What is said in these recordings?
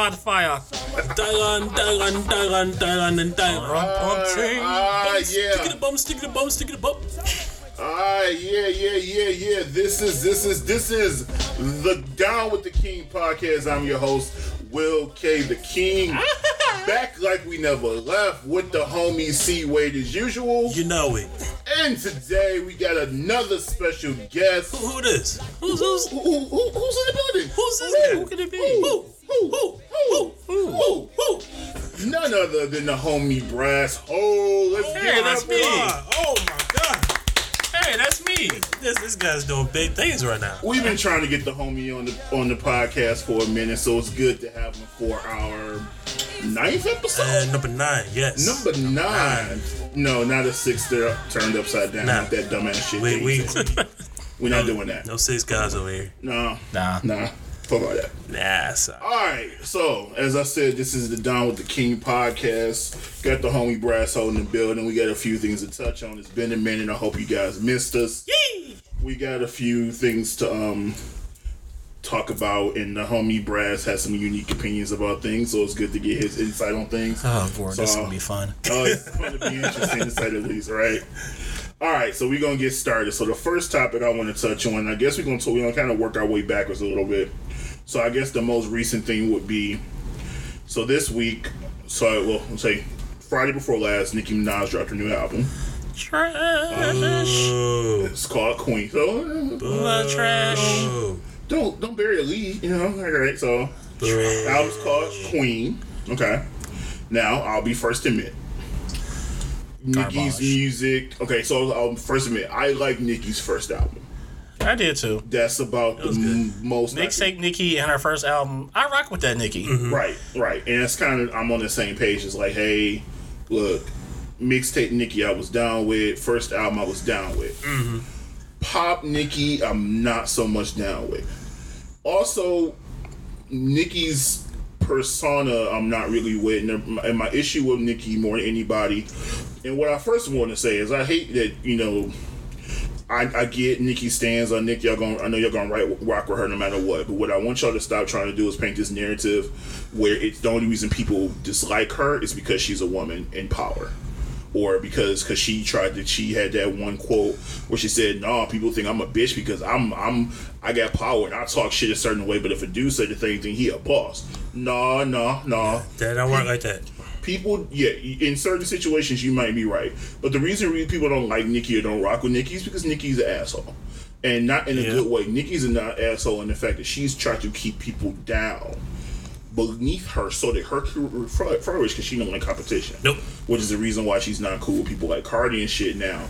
hot fire. Dagan, dagan, dagan, dagan, and dagan. Ah, Stick yeah. it a bum, stick it a bum, stick it a bum. Ah, yeah, yeah, yeah, yeah. This is this is this is the Down with the King podcast. I'm your host, Will K. The King. Back like we never left with the homie C Wade as usual. You know it. And today we got another special guest. Who, who this? Who's who's Who, who, who- who's in the building? who's this guy? Who can it be? Who? Who? Who? Who? Who? Who? Who? None other than the homie Brass Hole. Let's Hey, give that's me. Oh my god. Hey, that's me. This this guy's doing big things right now. We've been trying to get the homie on the on the podcast for a minute, so it's good to have him for our ninth episode. Uh, number nine, yes. Number nine. No, not a six there turned upside down. Nah. Not that dumbass shit. We we. We're not doing that. no six guys over here. No. Nah. Nah. Fuck all that. Nah, sorry. Alright, so as I said, this is the Down with the King podcast. Got the homie Brass holding in the building. We got a few things to touch on. It's been a minute. I hope you guys missed us. Yee! we got a few things to um talk about and the homie Brass has some unique opinions about things so it's good to get his insight on things Oh, boy, this is gonna be fun. oh it's going to be interesting to say the least right all right so we're gonna get started so the first topic i want to touch on i guess we're gonna, we're gonna kind of work our way backwards a little bit so i guess the most recent thing would be so this week so well let's say friday before last nicki minaj dropped her new album Trash. Oh. it's called queen so uh, Love trash. Oh. don't don't bury a lead, you know. All right, so trash. album's called Queen. Okay, now I'll be first to admit. Nicki's Garbage. music. Okay, so I'll first admit I like Nicki's first album. I did too. That's about the good. m- most. I Mixtape Nicki and her first album. I rock with that Nicki. can- mm-hmm. Right, right, and it's kind of I'm on the same page. It's like, hey, look, mixtape Nikki I was down with. First album I was down with. Mm-hmm. Pop Nikki I'm not so much down with. Also, Nicki's persona I'm not really with, and my, issue with Nikki more than anybody. And what I first want to say is I hate that you know. I, I get Nikki stands on Nicki. Y'all going I know y'all gonna rock with her no matter what. But what I want y'all to stop trying to do is paint this narrative where it's the only reason people dislike her is because she's a woman in power, or because because she tried to she had that one quote where she said, "No, people think I'm a bitch because I'm I'm I got power and I talk shit a certain way. But if a dude say the thing, he a boss. No, no, no That don't work like that. people yeah in certain situations you might be right but the reason re- people don't like nikki or don't rock with nikki is because nikki's an asshole and not in a Yeah. good way nikki's an asshole in the fact that she's trying to keep people down beneath her so that her career fl- flourish because she don't like competition Nope. which is the reason why she's not cool with people like cardi and shit now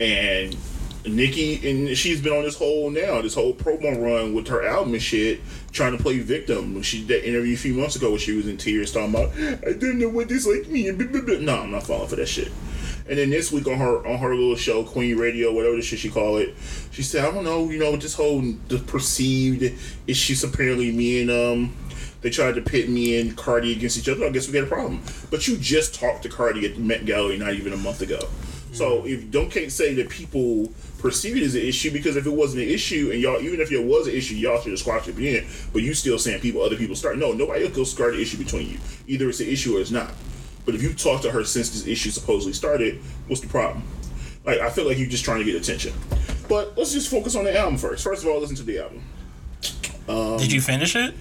and Nikki and she's been on this whole now this whole promo run with her album and shit, trying to play victim. When she did that interview a few months ago where she was in tears talking about I didn't know what this like me no, I'm not falling for that shit. And then this week on her on her little show Queen Radio, whatever the shit she call it, she said I don't know, you know, this whole the perceived issues apparently me and um they tried to pit me and Cardi against each other. I guess we got a problem. But you just talked to Cardi at the Met Gallery not even a month ago. So if don't can't say that people perceive it as an issue because if it wasn't an issue and y'all even if it was an issue y'all should have squashed it in. But you still saying people other people start no nobody else will start the issue between you. Either it's an issue or it's not. But if you talked to her since this issue supposedly started, what's the problem? Like I feel like you're just trying to get attention. But let's just focus on the album first. First of all, listen to the album. Did you finish it?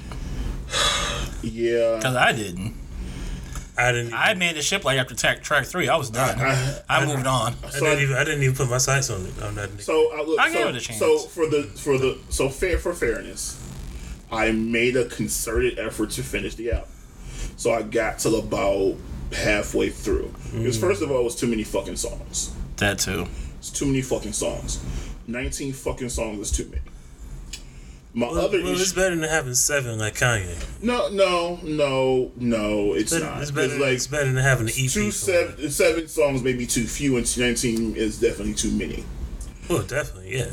Yeah. Because I didn't. I didn't. I made the ship like after track, track three. I was done. I, moved on. I didn't even. I didn't even put my sights on it. On that. So I look. I so, gave it a chance. So for the for the so fair for fairness, I made a concerted effort to finish the album. So I got till about halfway through. Because mm. first of all, it was too many fucking songs. That too. It's too many fucking songs. Nineteen fucking songs is too many. My well, other well, it's better than having seven like Kanye. No, no, no, no. It's Better- not. it's It's better. like it's better than having an EP. two seven seven songs, maybe too few, and nineteen is definitely too many. Well, definitely, yeah.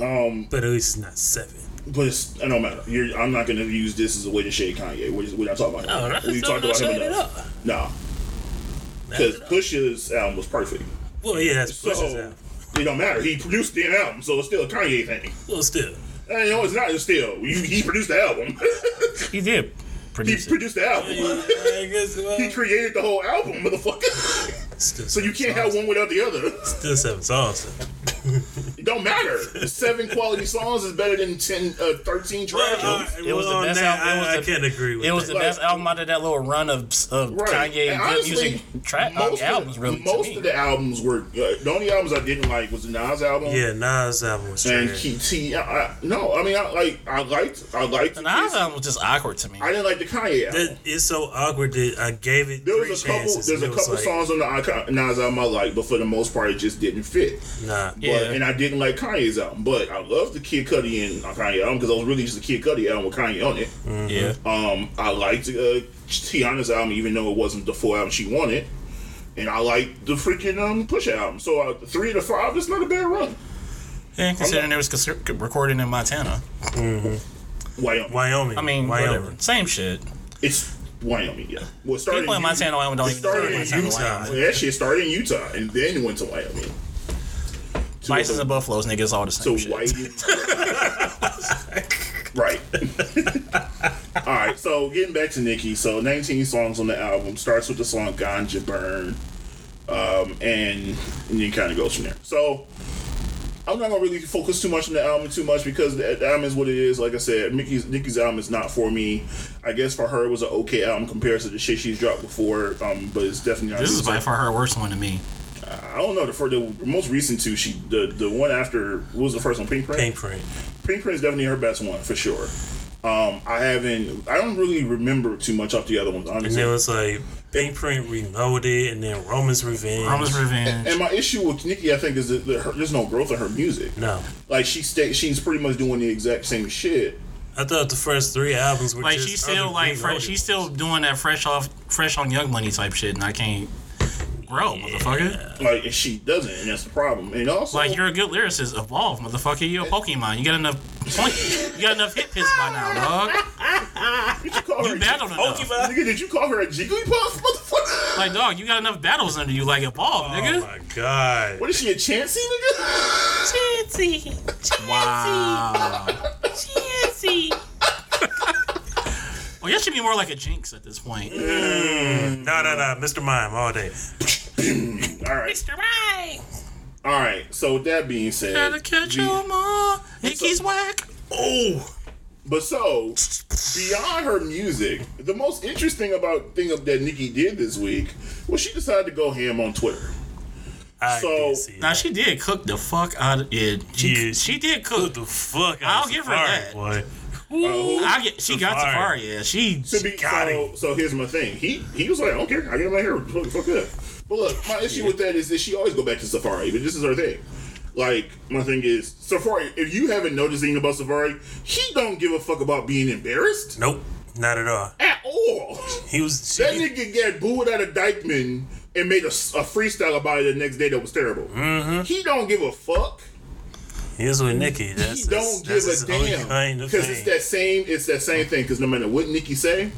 Um, But at least it's not seven. But it's, it don't matter. You're, I'm not going to use this as a way to shade Kanye. We're, just, we're not talking about him. No, we talked about him enough. No. because Pusha's album was perfect. Well, yeah, that's So Pusha's album. it don't matter. He produced the album, so it's still a Kanye thing. Well, still. And, you know, it's not. It's still he, he produced the album. He did he it. produced the album. I guess, well, He created the whole album, motherfucker. still so you can't have one without the other. Still seven songs. It don't matter. Seven quality songs is better than 10, uh, 13 trash. Well, It was the best that, album- it was I, I can't agree with It was that. the best Like- album out of that little run of, of Right. Kanye And good honestly, music tra- uh, albums. of, Really, to most me. of the albums were uh, the only albums I didn't like was the Nas album. yeah, Nas' album was And trash. Key T. I, I, no, I mean I like I liked I liked The the Nas Kiss. album was just awkward to me. I didn't like the Kanye album. That- it's so awkward that I gave it there three was a couple. chances. There's a couple like, songs on the Icon- Nas album I like, but for the most part, it just didn't fit. Nah. Yeah. And I didn't like Kanye's album, but I love the Kid Cudi and Kanye album because I was really just a Kid Cudi album with Kanye on it. yeah. Um, I liked uh, Teyana's album, even though it wasn't the full album she wanted. And I liked the freaking um, Push album. So uh, three to five is not a bad run. And considering it was cons- recorded in Montana. Wyoming. Wyoming. I mean, Wyoming. whatever. Same shit. It's Wyoming, yeah. Well, it started People in Utah. Montana, Wyoming don't even know started where in Montana, Utah. Wyoming. Well, that shit started in Utah and then went to Wyoming. To Bisons and buffaloes, niggas, all the So same shit. white. right. All right. So getting back to Nikki. So 19 songs on the album starts with the song "Ganja Burn," um, and, and then kind of goes from there. So. I'm not gonna really focus too much on the album too much because the, the album is what it is. Like I said, Nicki's Nicki's album is not for me. I guess for her it was an okay album compared to the shit she's dropped before. Um, but it's definitely not. This is by far her worst one to me. I don't know the for the most recent two. She the the one after what was the first one? Pink Print. Pink Print. Pink Print is definitely her best one for sure. Um, I haven't. I don't really remember too much off the other ones, And honestly. then it was like Pink Print Reloaded, and then Roman's Revenge. Roman's Revenge. and my issue with Nicki, I think, is that that her, there's no growth in her music. No. Like she stay, she's pretty much doing the exact same shit. I thought the first three albums were like just she's still like fre- Reloaded. she's still doing that fresh off fresh on Young Money type shit, and I can't grow, motherfucker. Like and she doesn't, and that's the problem. And also, Like you're a good lyricist, evolve, motherfucker. You're a Pokemon. You got enough point. You got enough hit hits by now, dog. did you call her? You battled enough. Nigga, did you call her a Jigglypuff, motherfucker? Like dog, you got enough battles under you. Like evolve, Oh nigga. my god. what is she a Chansey, nigga? Chansey, Wow. Chansey. Well, you should be more like a Jynx at this point. No, no, no. Mr. Mime all day. All right, Mr. Mime! all right. So with that being said, Gotta catch the- 'em all. Nicki's whack. Oh. But so beyond her music, the most interesting about thing that Nikki did this week was she decided to go ham on Twitter. I So- did see Now that. she did cook the fuck out of it. She, Yeah, she did Put cook. the fuck out I'll of give her Safaree, that. Boy. Uh, I get. She got Safaree. Safaree. Yeah, she. to be, got so, so here's my thing. He he was like, I don't care. I get my hair. Fuck, fuck that. But look, my issue with that is that she always go back to Safaree. But this is her thing. Like my thing is Safaree. If you haven't noticed anything about Safaree, he don't give a fuck about being embarrassed Nope. Not at all. at all. He was. That She, nigga got booed out of Dyckman and made a, a freestyle about it the next day that was terrible. Mm-hmm. He don't give a fuck. he's with Nikki. That's, he don't give a damn kind of because it's that same. It's that same thing. Because no matter what Nikki say,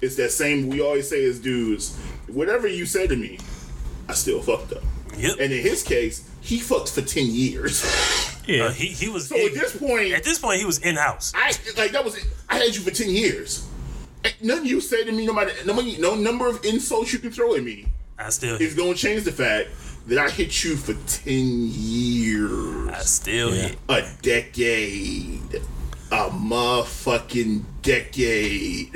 it's that same. We always say as dudes, whatever you say to me, I still fucked up. Yep. And in his case, he fucked for ten years. Yeah. Uh, he, he was. So at this point, at this point, he was in house. I like that was. I had you for ten years. Nothing you say to me, no matter no, matter- no number of insults you can throw at me, I still. is gonna change the fact that I hit you for ten years. I still hit. a decade. A motherfucking decade.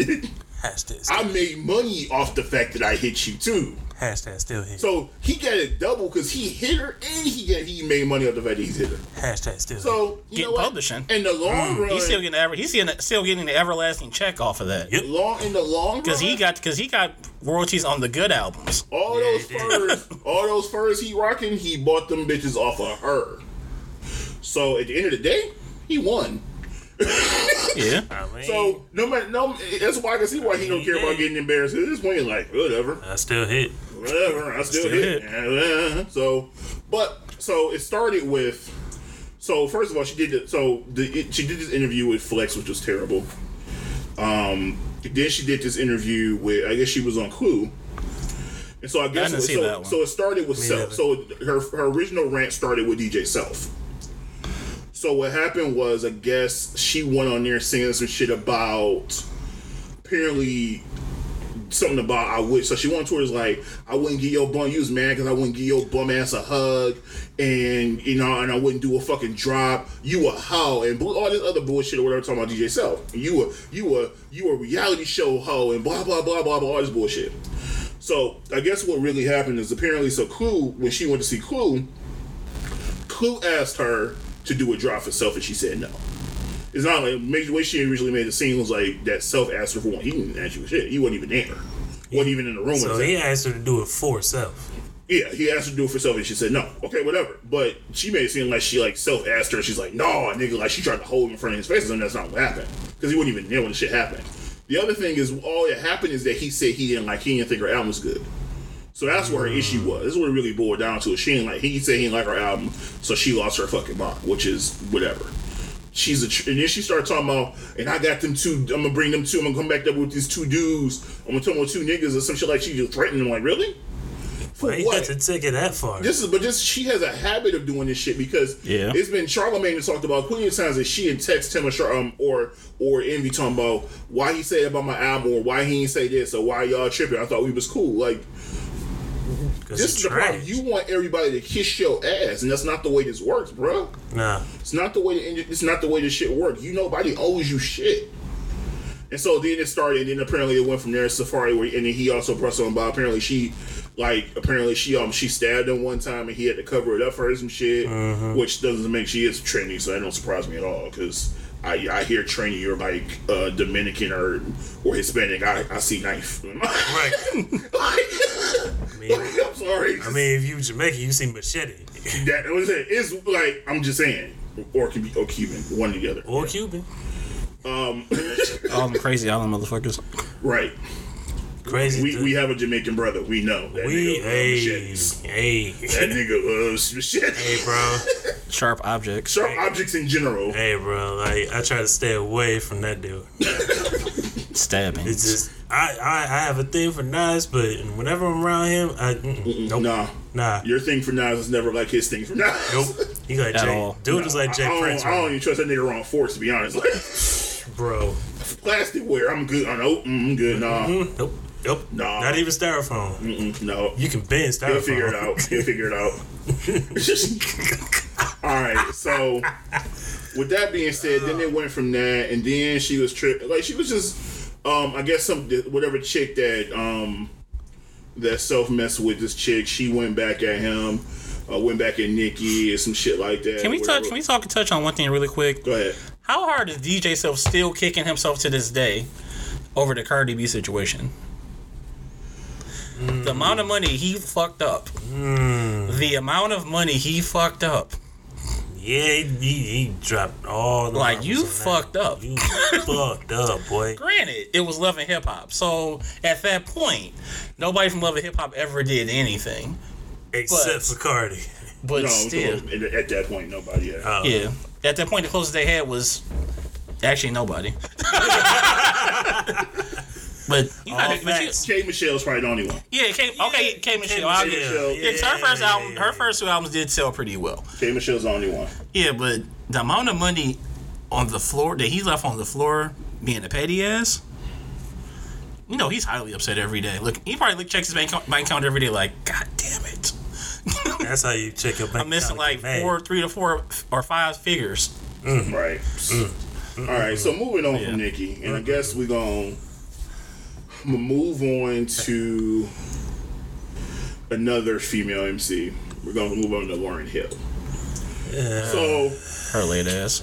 Hashtag. I made money off the fact that I hit you too. Hashtag still hit. So he got it double because he hit her and he got he made money off the fact that he's hit her. Hashtag still. So you Get know what? publishing. In the long mm. run, He's still getting ever. He's still, still getting the everlasting check off of that. Yep. long in the long run. Because he got because he got royalties on the good albums. all Yeah, those furs, all those furs he rocking, he bought them bitches off of her. So at the end of the day, he won. Yeah. I mean, So no matter no, that's why I can see why he don't care about getting embarrassed. At this point, like whatever. I still hit. Whatever. I still, hit. So, but so it started with. So first of all, she did the, so the it, she did this interview with Flex, which was terrible. Um, then she did this interview with I guess she was on Clue, And so I guess didn't see so, so it started with Me Self. So her her original rant started with DJ Self. So what happened was I guess she went on there singing some shit about apparently something about I would. So she went towards like I wouldn't give your bum. You was mad because I wouldn't give your bum ass a hug, and you know, and I wouldn't do a fucking drop. You a hoe and all this other bullshit or whatever. Talking about DJ Self. You a you a you a reality show hoe and blah blah blah blah blah all this bullshit. So I guess what really happened is apparently so Clue when she went to see Clue, Clue asked her to do a drop for Self and she said no. It's not like maybe the way she originally made the scene was like that Self asked her for one. He didn't ask you for shit. He wasn't even there. wasn't even in the room. So he asked her to do it for herself. Yeah, he asked her to do it for self, and she said no. Okay, whatever. But she made it seem like she like self asked her. She's like, no, nigga, like she tried to hold him in front of his face, and that's not what happened because he wasn't even there when the shit happened. The other thing is, all that happened is that he said he didn't like, he didn't think her album was good. So that's where her issue was. This is what it really boiled down to. She didn't like. He said he didn't like her album, so she lost her fucking mind, which is whatever. She's a, tr- and then she started talking about, and I got them two. I'm gonna bring them two. I'm gonna come back there with these two dudes. I'm gonna tell them two niggas or some shit like she just threatened them. Like really? For But he what? had to take it that far. This is, but just she has a habit of doing this shit because Yeah. it's been Charlemagne has talked about plenty of times that she had text him or Char- um, or or Envy talking about why he said about my album or why he didn't say this or why y'all tripping. I thought we was cool. Like 'Cause this is the problem. You want everybody to kiss your ass, and that's not the way this works, bro. Nah. It's not the way the, it's not the way this shit works. You nobody owes you shit. And so then it started, and then apparently it went from there. Safaree, where, and then he also pressed on about apparently she, like apparently she um she stabbed him one time, and he had to cover it up for her some shit, which doesn't make she is Trini, so that don't surprise me at all because. I, I hear Trini, you're like uh, Dominican or or Hispanic. I, I see knife. Right. I mean- am sorry. I mean, if you Jamaican, you see machete. that was it. It's like I'm just saying, or can be or Cuban, one or the other. Or Cuban. Um, All them crazy island motherfuckers. right. Crazy. We, dude. we have a Jamaican brother. We know that We, nigga uh, hey, machetes. hey, That nigga loves machete. hey, bro, Sharp objects. Sharp objects in general. hey, bro. Like, I try to stay away from that dude. Stabbing. It's just, I, I, I have a thing for Nas, but whenever I'm around him, I, mm-mm, nope, Nah, nah, your thing for Nas is never like his thing for Nas. nope. He like At Jay, all. dude is like I Jay don't, Prince, I don't even trust that nigga around force to be honest. Like bro. plasticware, I'm good. I know, mm, I'm good. Nah, Mm, Nope, nope. Nah. Not even styrofoam. Mm-mm, no. You can bend styrofoam. He'll figure it out. He'll figure it out. All right. So, with that being said, then it went from that, and then she was tri- like she was just, um, I guess some whatever chick that um that self messed with this chick, she went back at him, uh, went back at Nikki and some shit like that. Can we touch? Can we talk and touch on one thing really quick? Go ahead. How hard is DJ Self still kicking himself to this day over the Cardi B situation? The amount of money he fucked up. The amount of money he fucked up. Yeah, he, he, he dropped all the Like you on that. fucked up. You fucked up, boy. Granted, it was Love and Hip Hop. So at that point, nobody from Love and Hip Hop ever did anything. Except But- for Cardi. But No, still, at, at that point, nobody. Yeah. Oh. yeah. At that point, the closest they had was actually nobody. but you All gotta, but you, facts. K. Michelle's probably the only one. yeah, K, okay, K Michelle. I'll K. give- Michelle. Yeah, 'cause her first album, her first two albums did sell pretty well. K. Michelle's the only one. Yeah, but the amount of money on the floor that he left on the floor, being a petty ass, you know, he's highly upset every day. Look, he probably look checks his bank, bank account every day, like, God damn it, That's how you check your bank account. I'm missing like get four, three to four or five figures. Mm-hmm. Right. Mm-hmm. All right. So moving on Yeah. from Nikki, and I guess we're gonna move on to another female MC. We're gonna move on to Lauryn Hill. So, Her late ass.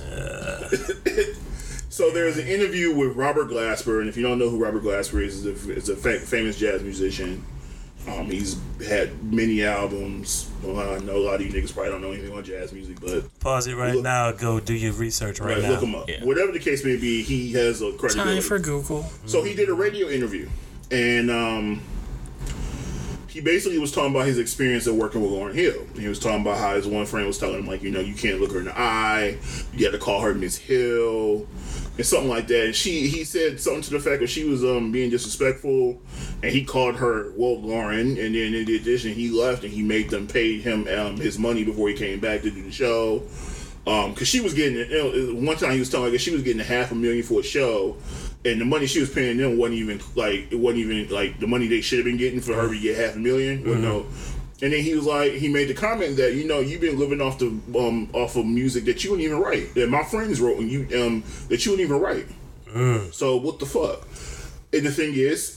so there's an interview with Robert Glasper, and if you don't know who Robert Glasper is, is a, is a fa- famous jazz musician. Um, he's had many albums. Well, I know a lot of you niggas probably don't know anything about jazz music, but Pause it right Look- now. Go do your research right, right, now. look him up. Yeah. Whatever the case may be, he has a credibility. Time for Google. So he did a radio interview, and um, he he basically was talking about his experience of working with Lauryn Hill. He was talking about how his one friend was telling him like, you know, you can't look her in the eye. You got to call her Miss Hill, and something like that. And she he said something to the fact that she was um being disrespectful, and he called her well Lauryn, and then in addition he left and he made them pay him um his money before he came back to do the show. Um, cause she was getting you know, one time he was telling me she was getting a half a million for a show, and the money she was paying them wasn't even like it wasn't even like the money they should have been getting for her to get half a 1000000 Well, no. And then he was like, he made the comment that you know you've been living off the um off of music that you wouldn't even write that my friends wrote and you um that you wouldn't even write. So what the fuck? And the thing is,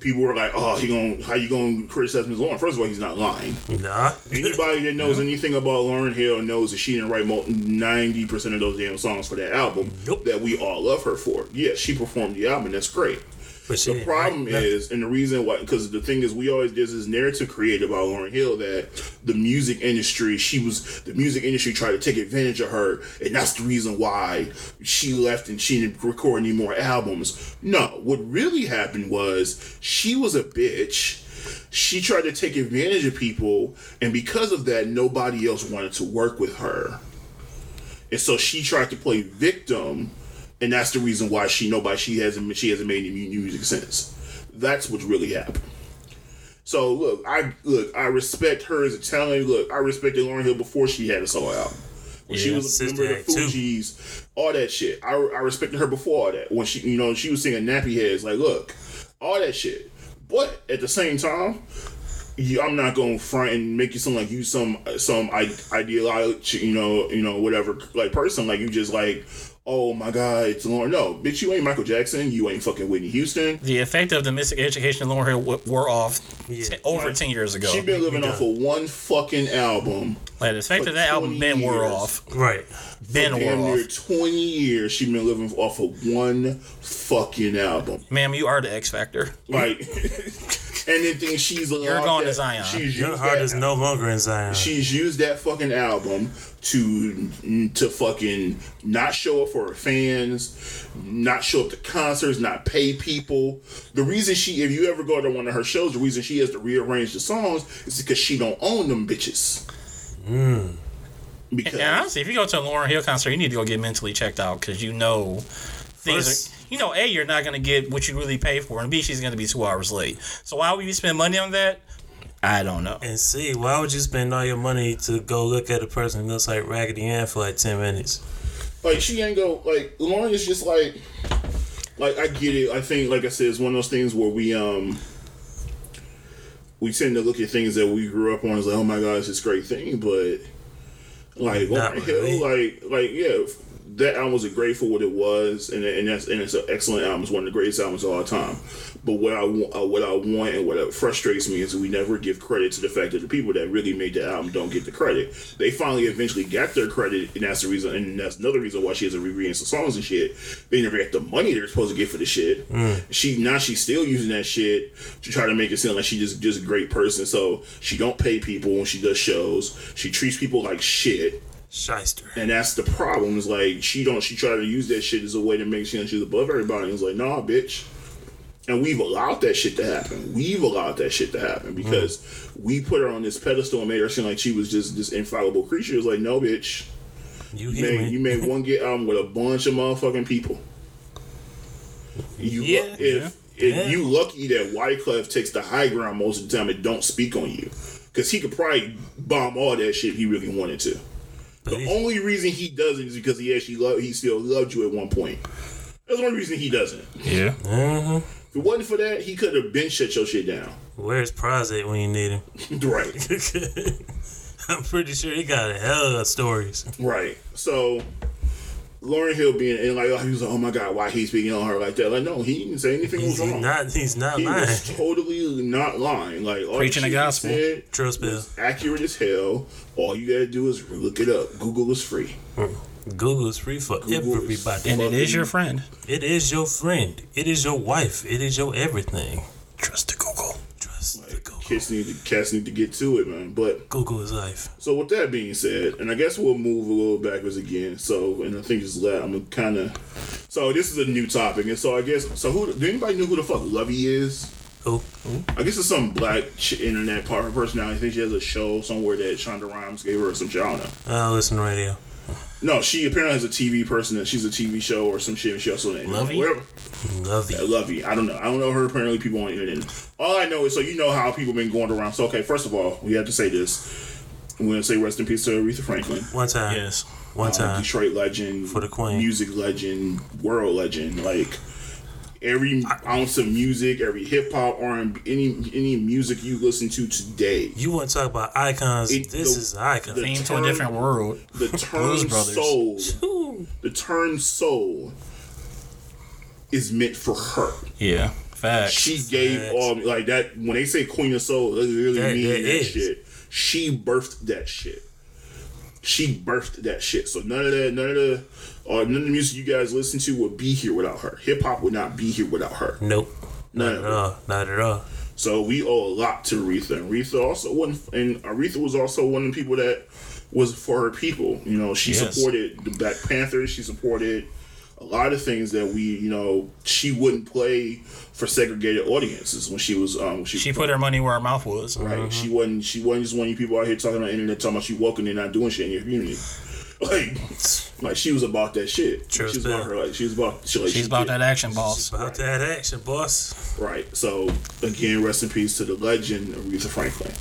people were like, oh, he going how you gonna criticize Ms. Lauryn? First of all, he's not lying. Nah. Anybody that knows anything about Lauryn Hill knows that she didn't write ninety percent of those damn songs for that album Nope. that we all love her for. Yes, she performed the album. That's great. The problem nothing. is, and the reason why, because the thing is, we always there's this narrative created about Lauryn Hill that the music industry, she was the music industry tried to take advantage of her, and that's the reason why she left and she didn't record any more albums. No, what really happened was she was a bitch. She tried to take advantage of people, and because of that, nobody else wanted to work with her. And so she tried to play victim, and that's the reason why she nobody she hasn't she hasn't made any music since. That's what's really happened. So look, I look, I respect her as a talent. Look, I respected Lauryn Hill before she had a solo album. When she Yeah, was a member Sister of the too. Fugees, all that shit. I, I respected her before all that. When she, you know, she was singing Nappy Heads, like, look, all that shit. But at the same time, you, I'm not gonna front and make you sound like you some some I- ideology, you know, you know, whatever, like person, like you just like, oh my god, it's Lauryn. No, bitch, you ain't Michael Jackson. You ain't fucking Whitney Houston. The effect of the mystic education of Lauryn Hill w- wore off Yeah. t- over 10 years ago. She been living off of one fucking album. like, the effect of that album 20 been wore off. Right. Been Damn wore near 20 years she been living off of one fucking album. Ma'am, you are the X Factor. Like, and then think she's allowed going that, to Zion. She's Your used heart that- is no longer in Zion. She's used that fucking album to to fucking not show up for her fans, not show up to concerts, not pay people. The reason she, if you ever go to one of her shows, the reason she has to rearrange the songs is because she don't own them bitches. Because And honestly, if you go to a Lauryn Hill concert, you need to go get mentally checked out because you know things. First- Are, you know, a you're not gonna get what you really pay for, and b she's gonna be two hours late. So why would you spend money on that? I don't know. and see, why would you spend all your money to go look at a person who looks like Raggedy Ann for like 10 minutes? like she ain't go like Lauryn is just like like I get it. I think like I said, it's one of those things where we um we tend to look at things that we grew up on as like, oh my god, it's this great thing, but like Not Lauryn Hill, like like yeah, that album was great for what it was, and and that's and it's an excellent album. It's one of the greatest albums of all time. But what I want, uh, what I want, and what frustrates me is we never give credit to the fact that the people that really made the album don't get the credit. They finally eventually got their credit, and that's the reason. And that's another reason why she has a re some songs and shit. They never get the money they're supposed to get for the shit. She now she's still using that shit to try to make it seem like she just just a great person. So she don't pay people when she does shows. She treats people like shit. Shyster. And that's the problem. Is like she don't she try to use that shit as a way to make sure she's above everybody. And it's like, nah, bitch. And we've allowed that shit to happen. We've allowed that shit to happen because mm. we put her on this pedestal and made her seem like she was just this infallible creature. It's like, no, bitch. You You made, you made one get album with a bunch of motherfucking people. You Yeah, if, yeah, if yeah. you lucky that Wyclef takes the high ground most of the time and don't speak on you, because he could probably bomb all that shit if he really wanted to. But The only reason he doesn't is because he actually loved, he still loved you at one point. That's the only reason he doesn't. Yeah. Mhm. If it wasn't for that, he could have been shut your shit down. Where's Pras at when you need him? right, I'm pretty sure he got a hell of stories. right. So Lauryn Hill being and like oh, he was like, oh my god, why he speaking on her like that? Like no, he didn't say anything He's, was he's wrong. not. He's not he lying. was totally not lying. Like all Preaching the the shit he gospel. said Trust bill. was accurate as hell. All you gotta do is look it up. Google is free. Hmm. Google is free for Google everybody. And it is your friend. It is your friend. It is your wife. It is your everything. Trust the Google. Trust the Google. Kids need to cats need to get to it, man. But Google is life. So with that being said, and I guess we'll move a little backwards again. So, and I think just let I'm kind of. So this is a new topic, and so I guess so. Who do anybody know who the fuck Luvvie is? Who? I guess it's some black ch- internet part personality. I think she has a show somewhere that Shonda Rhimes gave her or some shit. I don't know. I listen to radio. No, she apparently has a TV person that she's a TV show or some shit. And she also Luvvie? whatever. Love I you. love you. I don't know. I don't know her. Apparently, people on the internet. All I know is so you know how people been going around. So okay, first of all, we have to say this. I'm gonna say rest in peace to Aretha Franklin, One time. Yes. One uh, time. Detroit legend, For the queen. music legend, world legend. Like every ounce of music, every hip hop, R and any any music you listen to today. You want to talk about icons? It- this the- is an icon. the- Theme to a different world. The Blues term Brothers. soul, the term soul, is meant for her. Yeah. Facts. She gave Facts. all like that when they say Queen of Soul, they really That- mean that that is. shit. She birthed that shit. She birthed that shit. So none of that, none of the, or none of the music you guys listen to would be here without her. Hip hop would not be here without her. Nope. None Not at all. Not at all. So we owe a lot to Aretha. And Aretha also one, and Aretha was also one of the people that was for her people. You know, she Yes. supported the Black Panthers. She supported a lot of things that we, you know, she wouldn't play for segregated audiences when she was um she, She put her money where her mouth was. right. She wasn't she wasn't just one of you people out here talking on the internet talking about you woke and not doing shit in your community. Like, like she was about that shit. True she was about her like she was about shit like She's she about did. that action, boss. About that action, boss. Right. So again, rest in peace to the legend Aretha Franklin.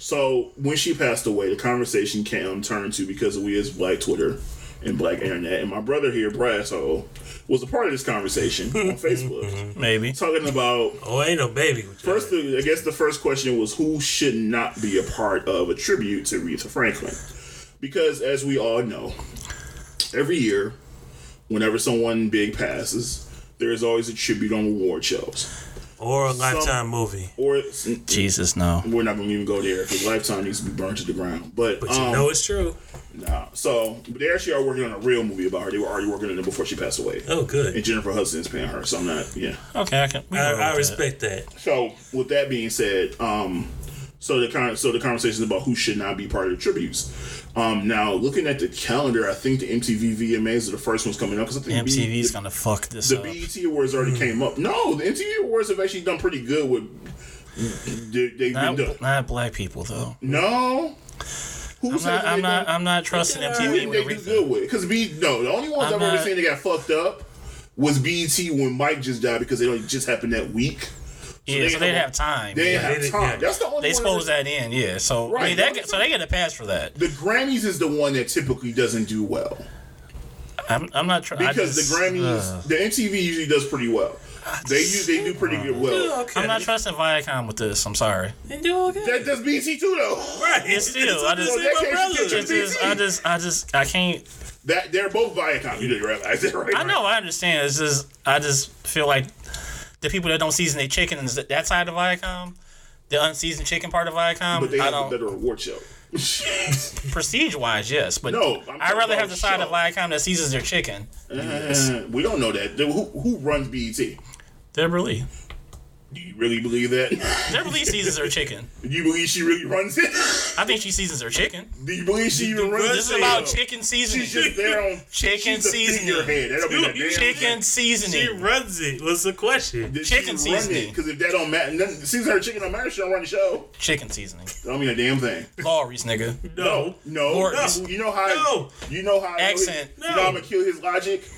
So when she passed away, the conversation came turned to because we as Black Twitter and Black Internet, and my brother here, Brasshole, was a part of this conversation on mm-hmm. Facebook, mm-hmm. Maybe. talking about Oh, ain't no baby. First. I guess the first question was who should not be a part of a tribute to Aretha Franklin, because as we all know, every year, whenever someone big passes, there is always a tribute on award shows. Or a lifetime movie. Or Jesus, no. we're not gonna even go there because Lifetime needs to be burned to the ground. But, But you um, know it's true. nah. So, but they actually are working on a real movie about her. They were already working on it before she passed away. Oh, good. And Jennifer Hudson's paying her, so I'm not. Yeah. Okay, I can. we can roll I, I with that. respect that. So, with that being said, um, so the con- so the conversation is about who should not be part of the tributes. Um, now looking at the calendar, I think the MTV VMAs are the first ones coming up because I think MTV's B- gonna fuck this the up. BET Awards already Hmm. came up. No, the MTV Awards have actually done pretty good with. They, they've been Not, done. not black people though. No. Who I'm not. I'm not. I'm not trusting Who MTV did with they do good with? Because B no, the only ones I'm I've ever seen that got fucked up was BET when Mike just died because it only just happened that week. Yeah, they so they have- have time. They didn't Yeah, have they- time. yeah. That's the only They one supposed that- that in, yeah. So I Right. mean, that get, so they get a pass for that. The Grammys is the one that typically doesn't do well I'm, I'm not trying because the Grammys, uh. the MTV usually does pretty well. They use they do pretty good well. Okay. I'm not trusting Viacom with this. I'm sorry. And do okay. That does BET too though. right. It's still, I just- It's my brother. It's just, I just, I just, I can't. That they're both Viacom. You didn't realize that, right? I know, I understand. It's just, I just feel like the people that don't season their chicken is that, that side of Viacom, the unseasoned chicken part of Viacom. But they I have a don't better award show. prestige wise, yes, but No, I'd rather have the side of. Viacom that seasons their chicken. Uh, we don't know that. Who, who runs BET? Debra Lee. Do you really believe that? Debra Lee seasons her chicken. Do you believe she really runs it? I think she seasons her chicken. Do you believe she even runs it? This is it? about chicken seasoning. She's just there on Chicken she's the seasoning. figurehead. That don't mean a damn Chicken seasoning. She runs it. What's the question? chicken seasoning. Because if that don't matter, nothing- season her chicken don't matter. She don't run the show. Chicken seasoning. That don't mean a damn thing. Lawry's nigga. No. No, Morton's. no. You know how? No. You know how? I his- Accent. You know how I'm gonna kill his logic?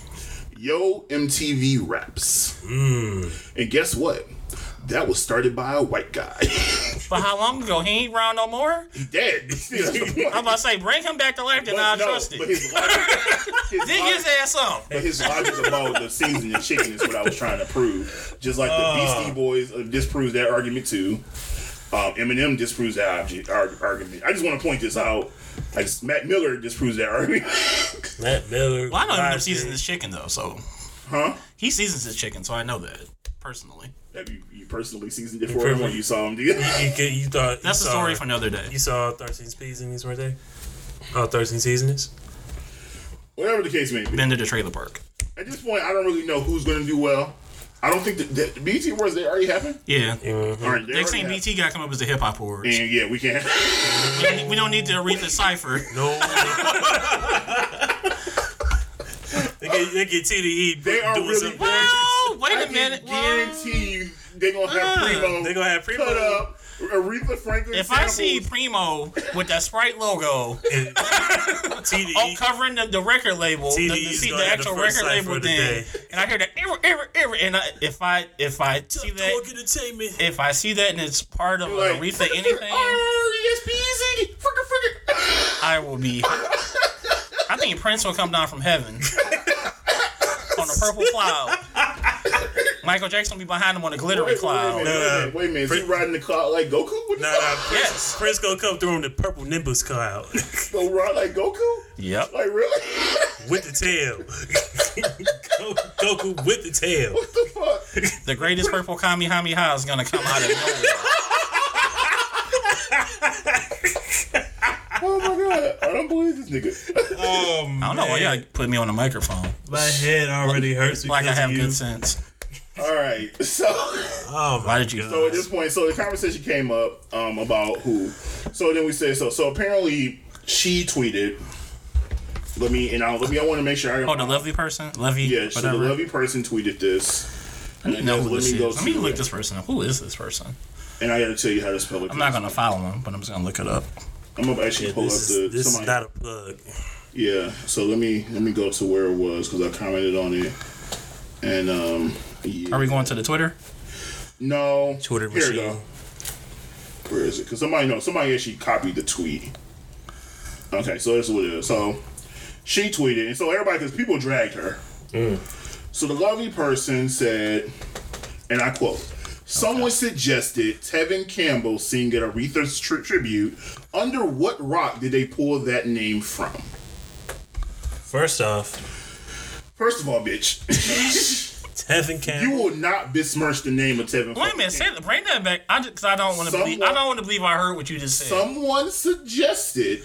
Yo, MTV raps. Hmm. And guess what? That was started by a white guy. But how long ago? He ain't around no more? he dead. But still, that's the point. I'm about to say, bring him back to life, then I'll no, trust But it. his logic, his Dig logic- his ass up. But his logic about the seasoning of chicken is what I was trying to prove. Just like the Uh. Beastie Boys uh, disproves that argument too. Um, Eminem disproves that obje- ar- argument. I just want to point this out. I just, Mac Miller disproves that argument. Mac Miller. Well, I know Eminem Rodgers. seasons his chicken, though, so. huh? He seasons his chicken, so I know that, personally. Have you, you personally seasoned it for him when you saw him do it? You, could- you thought That's you a saw, story for another day. You saw 13 seasonings, were they? Oh, 13 seasons. Whatever the case may be. Been to the trailer park. At this point, I don't really know who's going to do well. I don't think that, that the BT Awards they already happened. Yeah. Mm-hmm. All right, they Next already thing. BT got come up as the hip hop awards. And yeah, we can't. We don't need to read the cipher. No. they get, they get TDE. They are doing really some- Well, wait I a can minute. Well, guarantee you they gonna have ah. Primo. They gonna have Primo. cut up Aretha Franklin. If I see Primo with that Sprite logo TDE. oh, covering the, the record label, the, the, see, the the actual first record label the thing, day. and I hear that error, error, error, and I, if I if I see that Talk entertainment. if I see that and it's part of like, Aretha anything, frickin', yes, easy. Frickin' frickin'. I will be. I think Prince will come down from heaven on a purple cloud. Michael Jackson will be behind him on a glittery Wait, cloud. wait, wait, wait, a minute, wait a minute. Is he riding the cloud like Goku? What Nah, nah, Prince, Yes. Prince gonna come through in the purple Nimbus cloud Go ride like Goku? Yep. Like really? with the tail. Goku with the tail. what the fuck? The greatest purple Kamehameha is gonna come out of nowhere. Oh my god! I don't believe this nigga. Oh I don't know why y'all put me on the microphone. My head already hurts Like I have you. good sense. All right, so Oh my Why did you? Go? So at this point, so the conversation came up um, about who. So then we said so. So apparently she tweeted. Let me and I let me. I want to make sure I. Oh, the lovely person, lovely. Yeah, so the lovely person tweeted this. I need to know who let this me is. Let me look this person up. Who is this person? And I got to tell you how to spell it. I'm not gonna follow him, but I'm just gonna look it up. I'm gonna actually Yeah, pull up this the is, this is not a plug. Yeah, so let me let me go to where it was because I commented on it, and um, yeah. Are we going to the Twitter? no Twitter Here we go. Where is it? Because somebody know somebody actually copied the tweet. Okay, so that's what it is. So she tweeted, and so everybody because people dragged her. Mm. So the lovely person said, and I quote. Someone suggested Tevin Campbell sing at Aretha's tri- tribute. Under what rock did they pull that name from? First off, First of all, bitch, Tevin you will not besmirch the name of Tevin. Wait a minute, say Campbell. that. Bring that back. I because I don't want to believe. I don't want to believe I heard what you just said. Someone suggested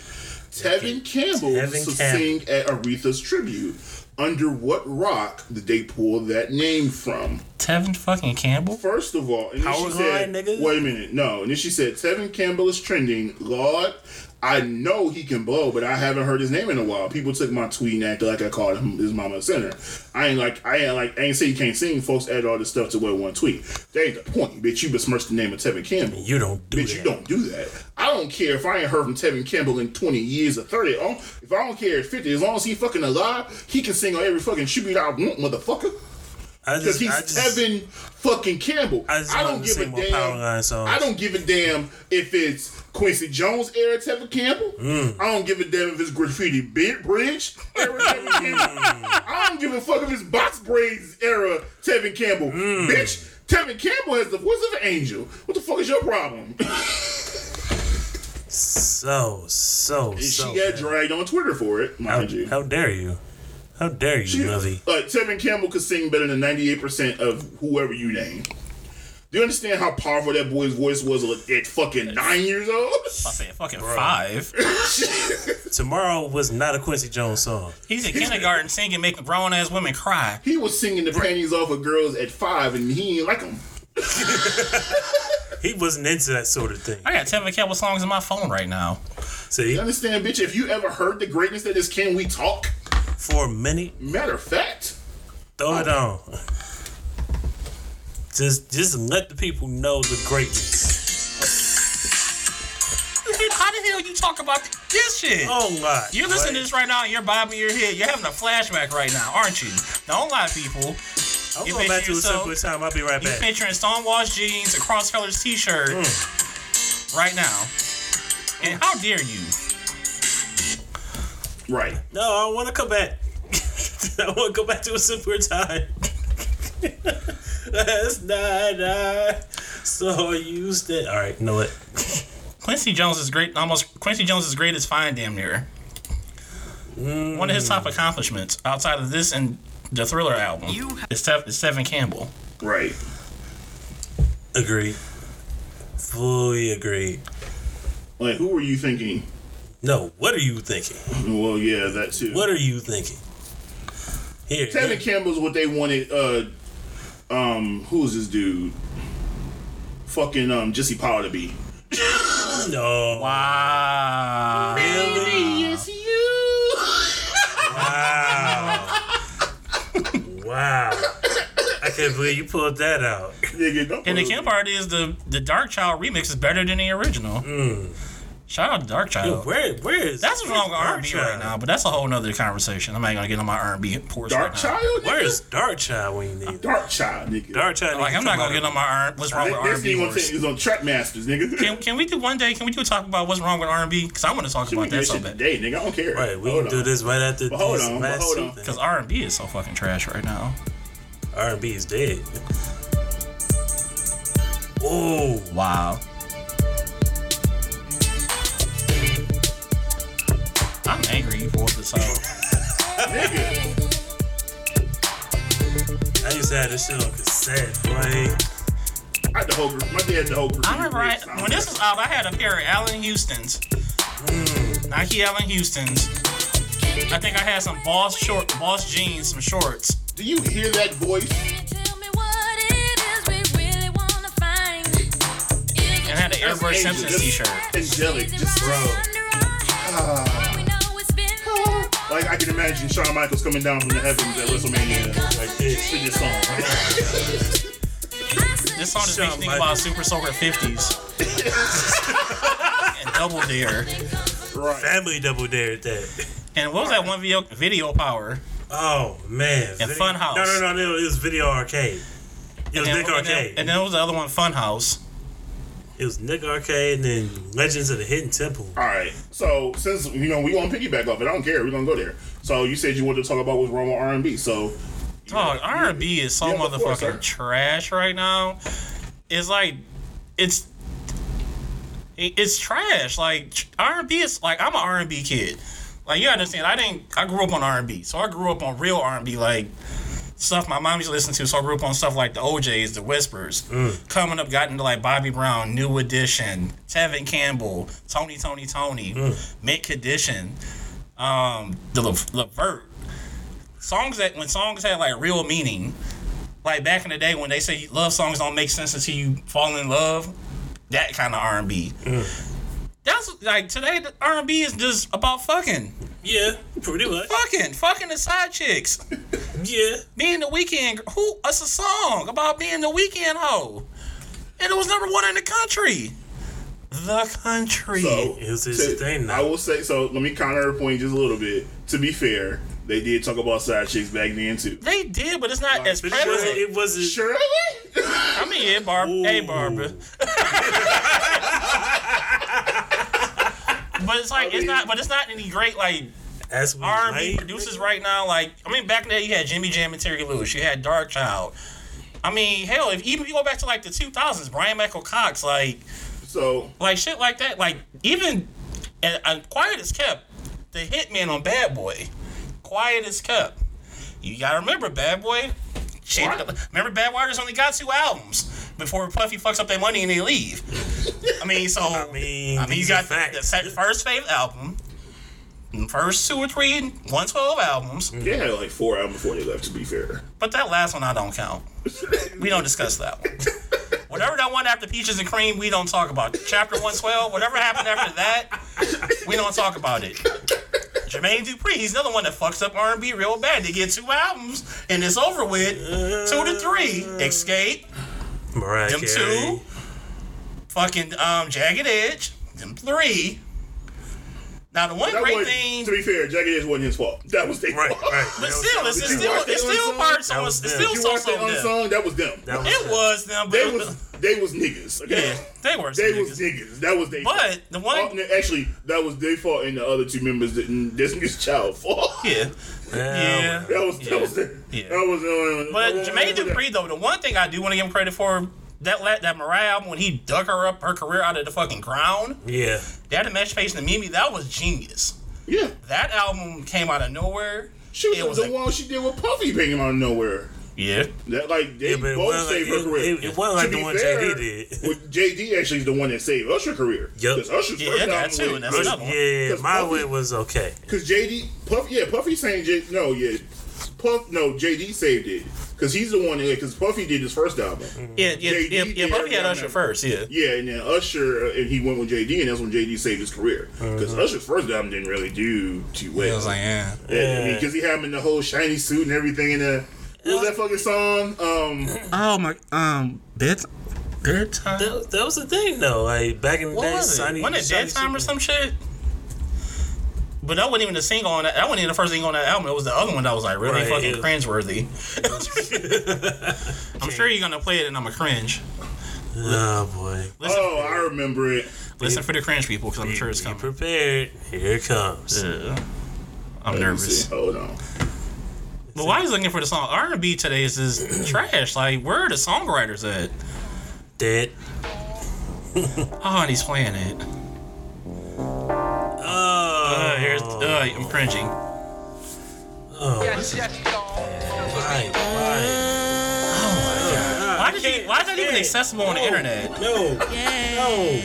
Tevin Campbell Tevin to Campbell. sing at Aretha's tribute. Under what rock did they pull that name from? Tevin fucking Campbell. First of all, and then Power she said, line, nigga? "Wait a minute, no." And then she said, "Tevin Campbell is trending. Lord, I know he can blow, but I haven't heard his name in a while. People took my tweet and acted like I called him his mama a sinner. I ain't like, I ain't like, I ain't say he can't sing. Folks added all this stuff to what one tweet. That ain't the point, bitch. You besmirched the name of Tevin Campbell. You don't do Bitch, that. you don't do that. I don't care if I ain't heard from Tevin Campbell in 20 years or 30. Oh, If I don't care at 50, as long as he fucking alive, he can sing on every fucking tribute I want, motherfucker. I Because he's I just, Tevin fucking Campbell. I just I don't give a sing Power damn. Line songs. I don't give a damn if it's Quincy Jones era Tevin Campbell. Mm. I don't give a damn if it's Graffiti Bi- Bridge era Tevin Campbell. I don't give a fuck if it's Box Braids era Tevin Campbell. Mm. Bitch, Tevin Campbell has the voice of an angel. What the fuck is your problem? so, so, she so. got bad. dragged on Twitter for it, How, you. how dare you? How dare you, She- Luvvie? Like uh, Tevin Campbell could sing better than ninety eight percent of whoever you name. Do you understand how powerful that boy's voice was at fucking nine years old? I said fucking five. Tomorrow was not a Quincy Jones song. He's in kindergarten singing, making grown ass women cry. He was singing the panties off of girls at five, and he ain't like them. He wasn't into that sort of thing. I got Tevin Campbell songs on my phone right now. See, You understand, bitch? If you ever heard the greatness that is Can We Talk? For a minute, Matter of fact, throw it on. Just, just let the people know the greatness. How the hell you talk about this shit? Oh my! You're listening to this right now and you're bobbing your head. You're having a flashback right now, aren't you? Don't lie, people. I'm you going back to a picture yourself- simpler time. I'll be right You back. picturing stonewashed jeans, a cross colors t shirt mm. right now. And how dare you? Right? No, I want to come back. I want to go back to a simpler time. Last night uh, I saw you stand. All right, you know what? Quincy Jones is great. Almost Quincy Jones is great as fine, damn near. Mm. One of his top accomplishments outside of this and the Thriller album is, Tev- is Tevin Campbell. Right. Agree. Fully agree. Like, who were you thinking? No, what are you thinking? Well, yeah, that too. What are you thinking? Here, Tevin Campbell's what they wanted. Uh, um, who's this dude? Fucking um, Jesse Powell to be. no. Wow. Really? Yes, you. Wow. wow. I can't can't believe you pulled that out. Nigga, don't And the put- camp part is the the Dark Child remix is better than the original. Shout out to Dark Yo, Child. where where is That's what's wrong with R&B Dark right now, but that's a whole nother conversation. I'm not gonna get on my R&B portion Dark right now. Child? nigga? Where's Dark Child when you need it? Dark Child, nigga? Dark Child? Like I'm not gonna out get on my R. What's wrong with R&B thing you want to horse? take is on Trap Masters, nigga. Can, can we do one day? Can we do talk about what's wrong with R&B? Because I want to talk Should about that this so shit bad. today, nigga? I don't care. Right, we Hold can do this right after But hold these on, but hold on. Because R&B is so fucking trash right now. R&B is dead. Oh, Wow. Angry this out. Nigga. I used to have this shit on cassette, boy. I had the whole group. My dad had the whole group. I remember I, when this was out, I had a pair of Allan Houston's. Mm. Nike Allan Houston's. I think I had some Boss short, Boss jeans, some shorts. Do you hear that voice? Tell me what it is we really wanna find. And I had an Air Brush Simpsons t-shirt. Angelic, just ah. Like I can imagine Shawn Michaels coming down from the heavens at WrestleMania like this for this song. This song is Shawn me think about Super Soaker 50s. and Double Dare. Right. Family double dare at that. And what was that one video? Video Power. Oh man. And Video- Funhouse. No, no, no, no. It was Video Arcade. It was And Nick then, and then- Arcade. and then what was the other one? Funhouse. It was Nick Arcade and then Legends of the Hidden Temple. All right. So since you know we want to piggyback off it, I don't care. We're gonna go there. So you said you wanted to talk about what's wrong with R and B. So Dog, R&B is so Yeah, of course, motherfucking trash right now. It's like, it's, it's trash. Like R&B is like I'm an R&B kid. Like you understand, I didn't. I grew up on R&B, so I grew up on real R&B, like stuff my mom used to listen to. So I grew up on stuff like the OJ's, the Whispers. Mm. Coming up, got into like Bobby Brown, New Edition, Tevin Campbell, Tony, Tony, Tony, mm. Mint Condition, um, the Levert songs that when songs had like real meaning, like back in the day when they say love songs don't make sense until you fall in love, that kind of R and B. Mm. That's like today the R and B is just about fucking, Yeah, pretty much. fucking, fucking the side chicks, Yeah. being the weekend. Who? It's a song about being the weekend hoe, and it was number one in the country. The country. so It was his to- thing now. I will say so. Let me counter her point just a little bit. To be fair, they did talk about side chicks back then too. they did, but it's not as But it wasn't. prevalent. It wasn't. Surely. I mean, yeah, Barb. Hey, Ooh. Barbara. but it's like it's not. But it's not any great like As we R and B like, producers right now. Like I mean, back in the day, you had Jimmy Jam and Terry Lewis. You had Dark Child. I mean, hell, if even if you go back to like the 2000s, Bryan-Michael Cox, like So like shit like that. Like even and, and Quiet as Kept, the hitman on Bad Boy. Quiet as Kept. You gotta remember Bad Boy. Shit, remember Bad Waters only got two albums before Puffy fucks up their money and they leave. I mean, so I mean, mean, you these got the, facts. the first Faith album, the first two or three 112 albums, Yeah, had like four albums before they left. To be fair. but that last one I don't count. We don't discuss that one. Whatever that one after Peaches and Cream, we don't talk about. Chapter 112, whatever happened after that, we don't talk about it. Jermaine Dupri, he's another one that fucks up R&B real bad. They get two albums and it's over with. Two to three. Escape, Mariah them Carey. two. Fucking um, Jagged Edge, them three. Now the one That great was, thing, to be fair, Jagged Edge wasn't his fault. That was their Right, fault. right. but That still, it's, it's still it's still unsung? parts on was it's them. still You so so them. unsung? That was them. That was It was them, but They it was they was niggas. Okay. yeah, they were. They some was niggas. niggas. That was they. Fault. But the one, Oh, no, actually, that was their fault, and the other two members didn't. This nigga's child fault. yeah, yeah. That was that Yeah. was the, Yeah. that was uh, But Jermaine Dupri, though, the one thing I do want to give him credit for that la- that Mariah when he dug her up her career out of the fucking ground, Yeah. that and Mesh Face and Mimi, that was genius. Yeah, That album came out of nowhere. she was, It was the a- one she did with Puffy came out of nowhere. Yeah, That like they Yeah, both saved like- her career. it- it wasn't like To the be one fair, JD did. with JD actually is the one that saved Usher's career. Yup. Because Usher's Yeah, first that album too, and that's was- another one. Yeah, 'Cause my Puffy- way was okay. Cause JD, Puff, yeah, Puffy saying J, no, yeah, Puff, no, JD saved it. Cause he's the one that, cause Puffy did his first album. yeah, yeah, JD yeah. did yeah Puffy had every Usher album. first. Yeah, Yeah, and then Usher, uh, and he went with JD, and that's when JD saved his career. Because Usher's first album didn't really do too well. yeah. I was like, yeah, I mean, because he had him in the whole shiny suit and everything, and uh, What was that fucking song? Um, Oh my, um, bed, bedtime. That, that was the thing though. Like back in the What day, was it? Sonny, Wasn't it Sonny bedtime or some shit? But that wasn't even the single on that. That wasn't even the first thing on that album. It was the other one that was like really Right, fucking it- cringeworthy. I'm sure you're gonna play it and I'm a cringe. Oh boy. Listen, oh, I remember it. listen for the cringe people because I'm sure it's coming. Be prepared. Here it comes. Yeah. I'm Let me nervous. see. Hold on. But why is looking for the song? R&B today is just trash. Like, where are the songwriters at? Dead. Oh, and he's playing it. Here's, uh, I'm cringing. oh, why, why? Why did he? Why is that even can't. accessible on the internet? No, no.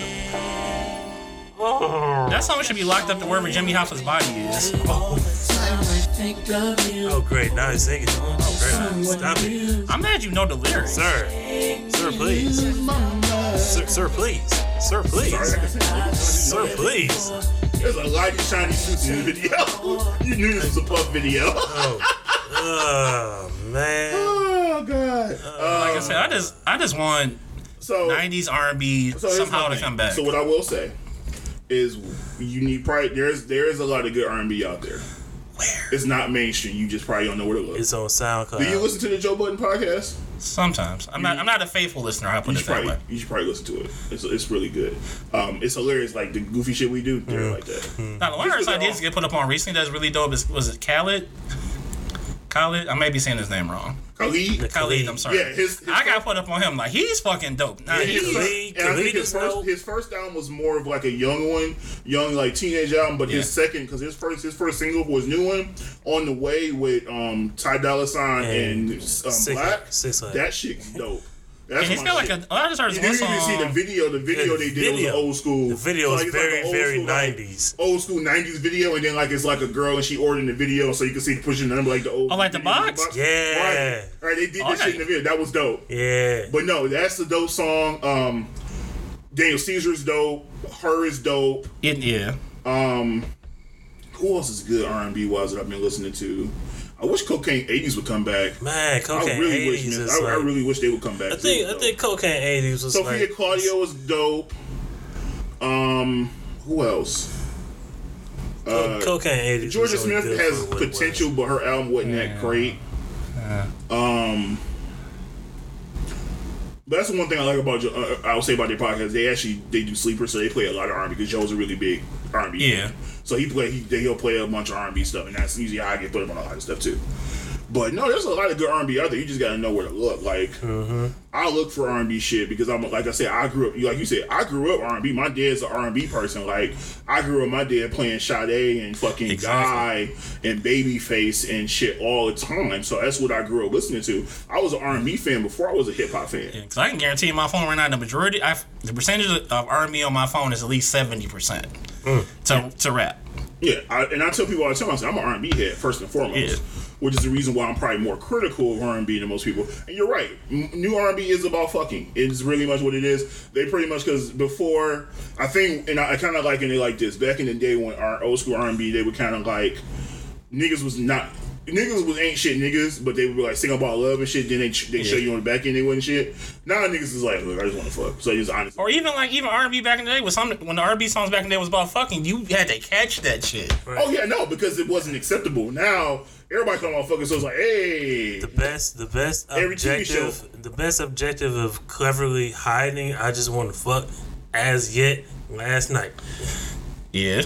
That song should be locked up to wherever Jimmy Hoffa's body is. oh, great. Now he's singing. Oh, great. Stop it, I'm mad you know the lyrics. sir. Sir, please. Sir, sir, please. Sir, Sorry, I please. Sir, please. There's a lot of shiny suits in the video. you knew this was a puff video. Oh, oh man. oh god. Like I said, I um, just, I just want so '90s R&B so somehow to come back. So what I will say is, you need probably there's there is a lot of good R&B out there. Where? It's not mainstream. You just probably don't know where to look. It's on SoundCloud. Do you listen to the Joe Budden podcast? Sometimes I'm not, I'm not a faithful listener. I put it that probably way. you should probably listen to it. It's, it's really good. Um, it's hilarious. Like the goofy shit we do, they're like that. Now, the one artist I did get put up on recently that's really dope is was it Khaled? Khaled? I may be saying his name wrong. Khalid. Khalid, I'm sorry. Yeah, his, his I got put up on him like he's fucking dope. Nah, Yeah, he's his Khalid- first, and I Khalid think his first dope. his first album was more of like a young one, young like teenage album. But his second, because his first his first single was new one on the way with um Ty Dolla Sign and, And um, Six- Black. Six Flags. that shit's dope. That's and he's my got like shit. a. I just heard You one didn't even see the video. The video Yeah, they did video. was old school. The video So, is like, it's like very, an old very school, like, 90s. old school '90s video, and then like it's like a girl and she ordered the video, so you can see the pushing the number like the old. Oh, like the video, box? Yeah. Right. Right. They did that shit in the video. That was dope. Yeah. But no, that's the dope song. Um, Daniel Caesar's dope. Her is dope. It, yeah. Um, who else is good R and B wise that I've been listening to? I wish Cocaine '80s would come back. Man, Cocaine I cocaine really wish, man. is I, I really wish they would come back. I think too, I think cocaine 80s was Sophia like Claudio was dope. Um, who else? Uh, cocaine 80s. Jorja was Smith good has for what it potential, but her album wasn't that great. Um, but that's the one thing I like about. Jo- Uh, I would say about their podcast. They actually they do sleepers, so they play a lot of R&B because Joe's a really big R&B. Yeah. So he play he he'll play a bunch of R&B stuff, and that's usually how I get put up on a lot of stuff too. But no, there's a lot of good R&B out there. You just gotta know where to look. Like mm-hmm. I look for R&B shit because I'm like I said, I grew up like you said, I grew up R&B. My dad's an R&B person. Like I grew up, my dad playing Sade and fucking Exactly. Guy and Babyface and shit all the time. So that's what I grew up listening to. I was an R&B fan before I was a hip hop fan. Because I can guarantee you my phone right now, the majority, I, the percentage of R&B on my phone is at least 70% to, to rap. Yeah, I, and I tell people all the time, I say I'm an R&B head first and foremost, Yeah. which is the reason why I'm probably more critical of R&B than most people. And you're right, M- new R&B is about fucking. It's really much what it is. They pretty much because before I think, and I, I kind of liken it like this. Back in the day when our old school R&B, they were kind of like niggas was not. Niggas was ain't shit niggas, but they would like sing about love and shit. Then they they show you on the back end they wasn't shit. Now niggas is like, look, I just want to fuck. So it's honest. Or even like even R&B back in the day was some when the R&B songs back in the day was about fucking, you had to catch that shit. Oh yeah, no, because it wasn't acceptable. Now everybody come on fucking, so it's like, hey, the best the best Every TV show. objective the best objective of cleverly hiding I just want to fuck as yet last night. Yeah.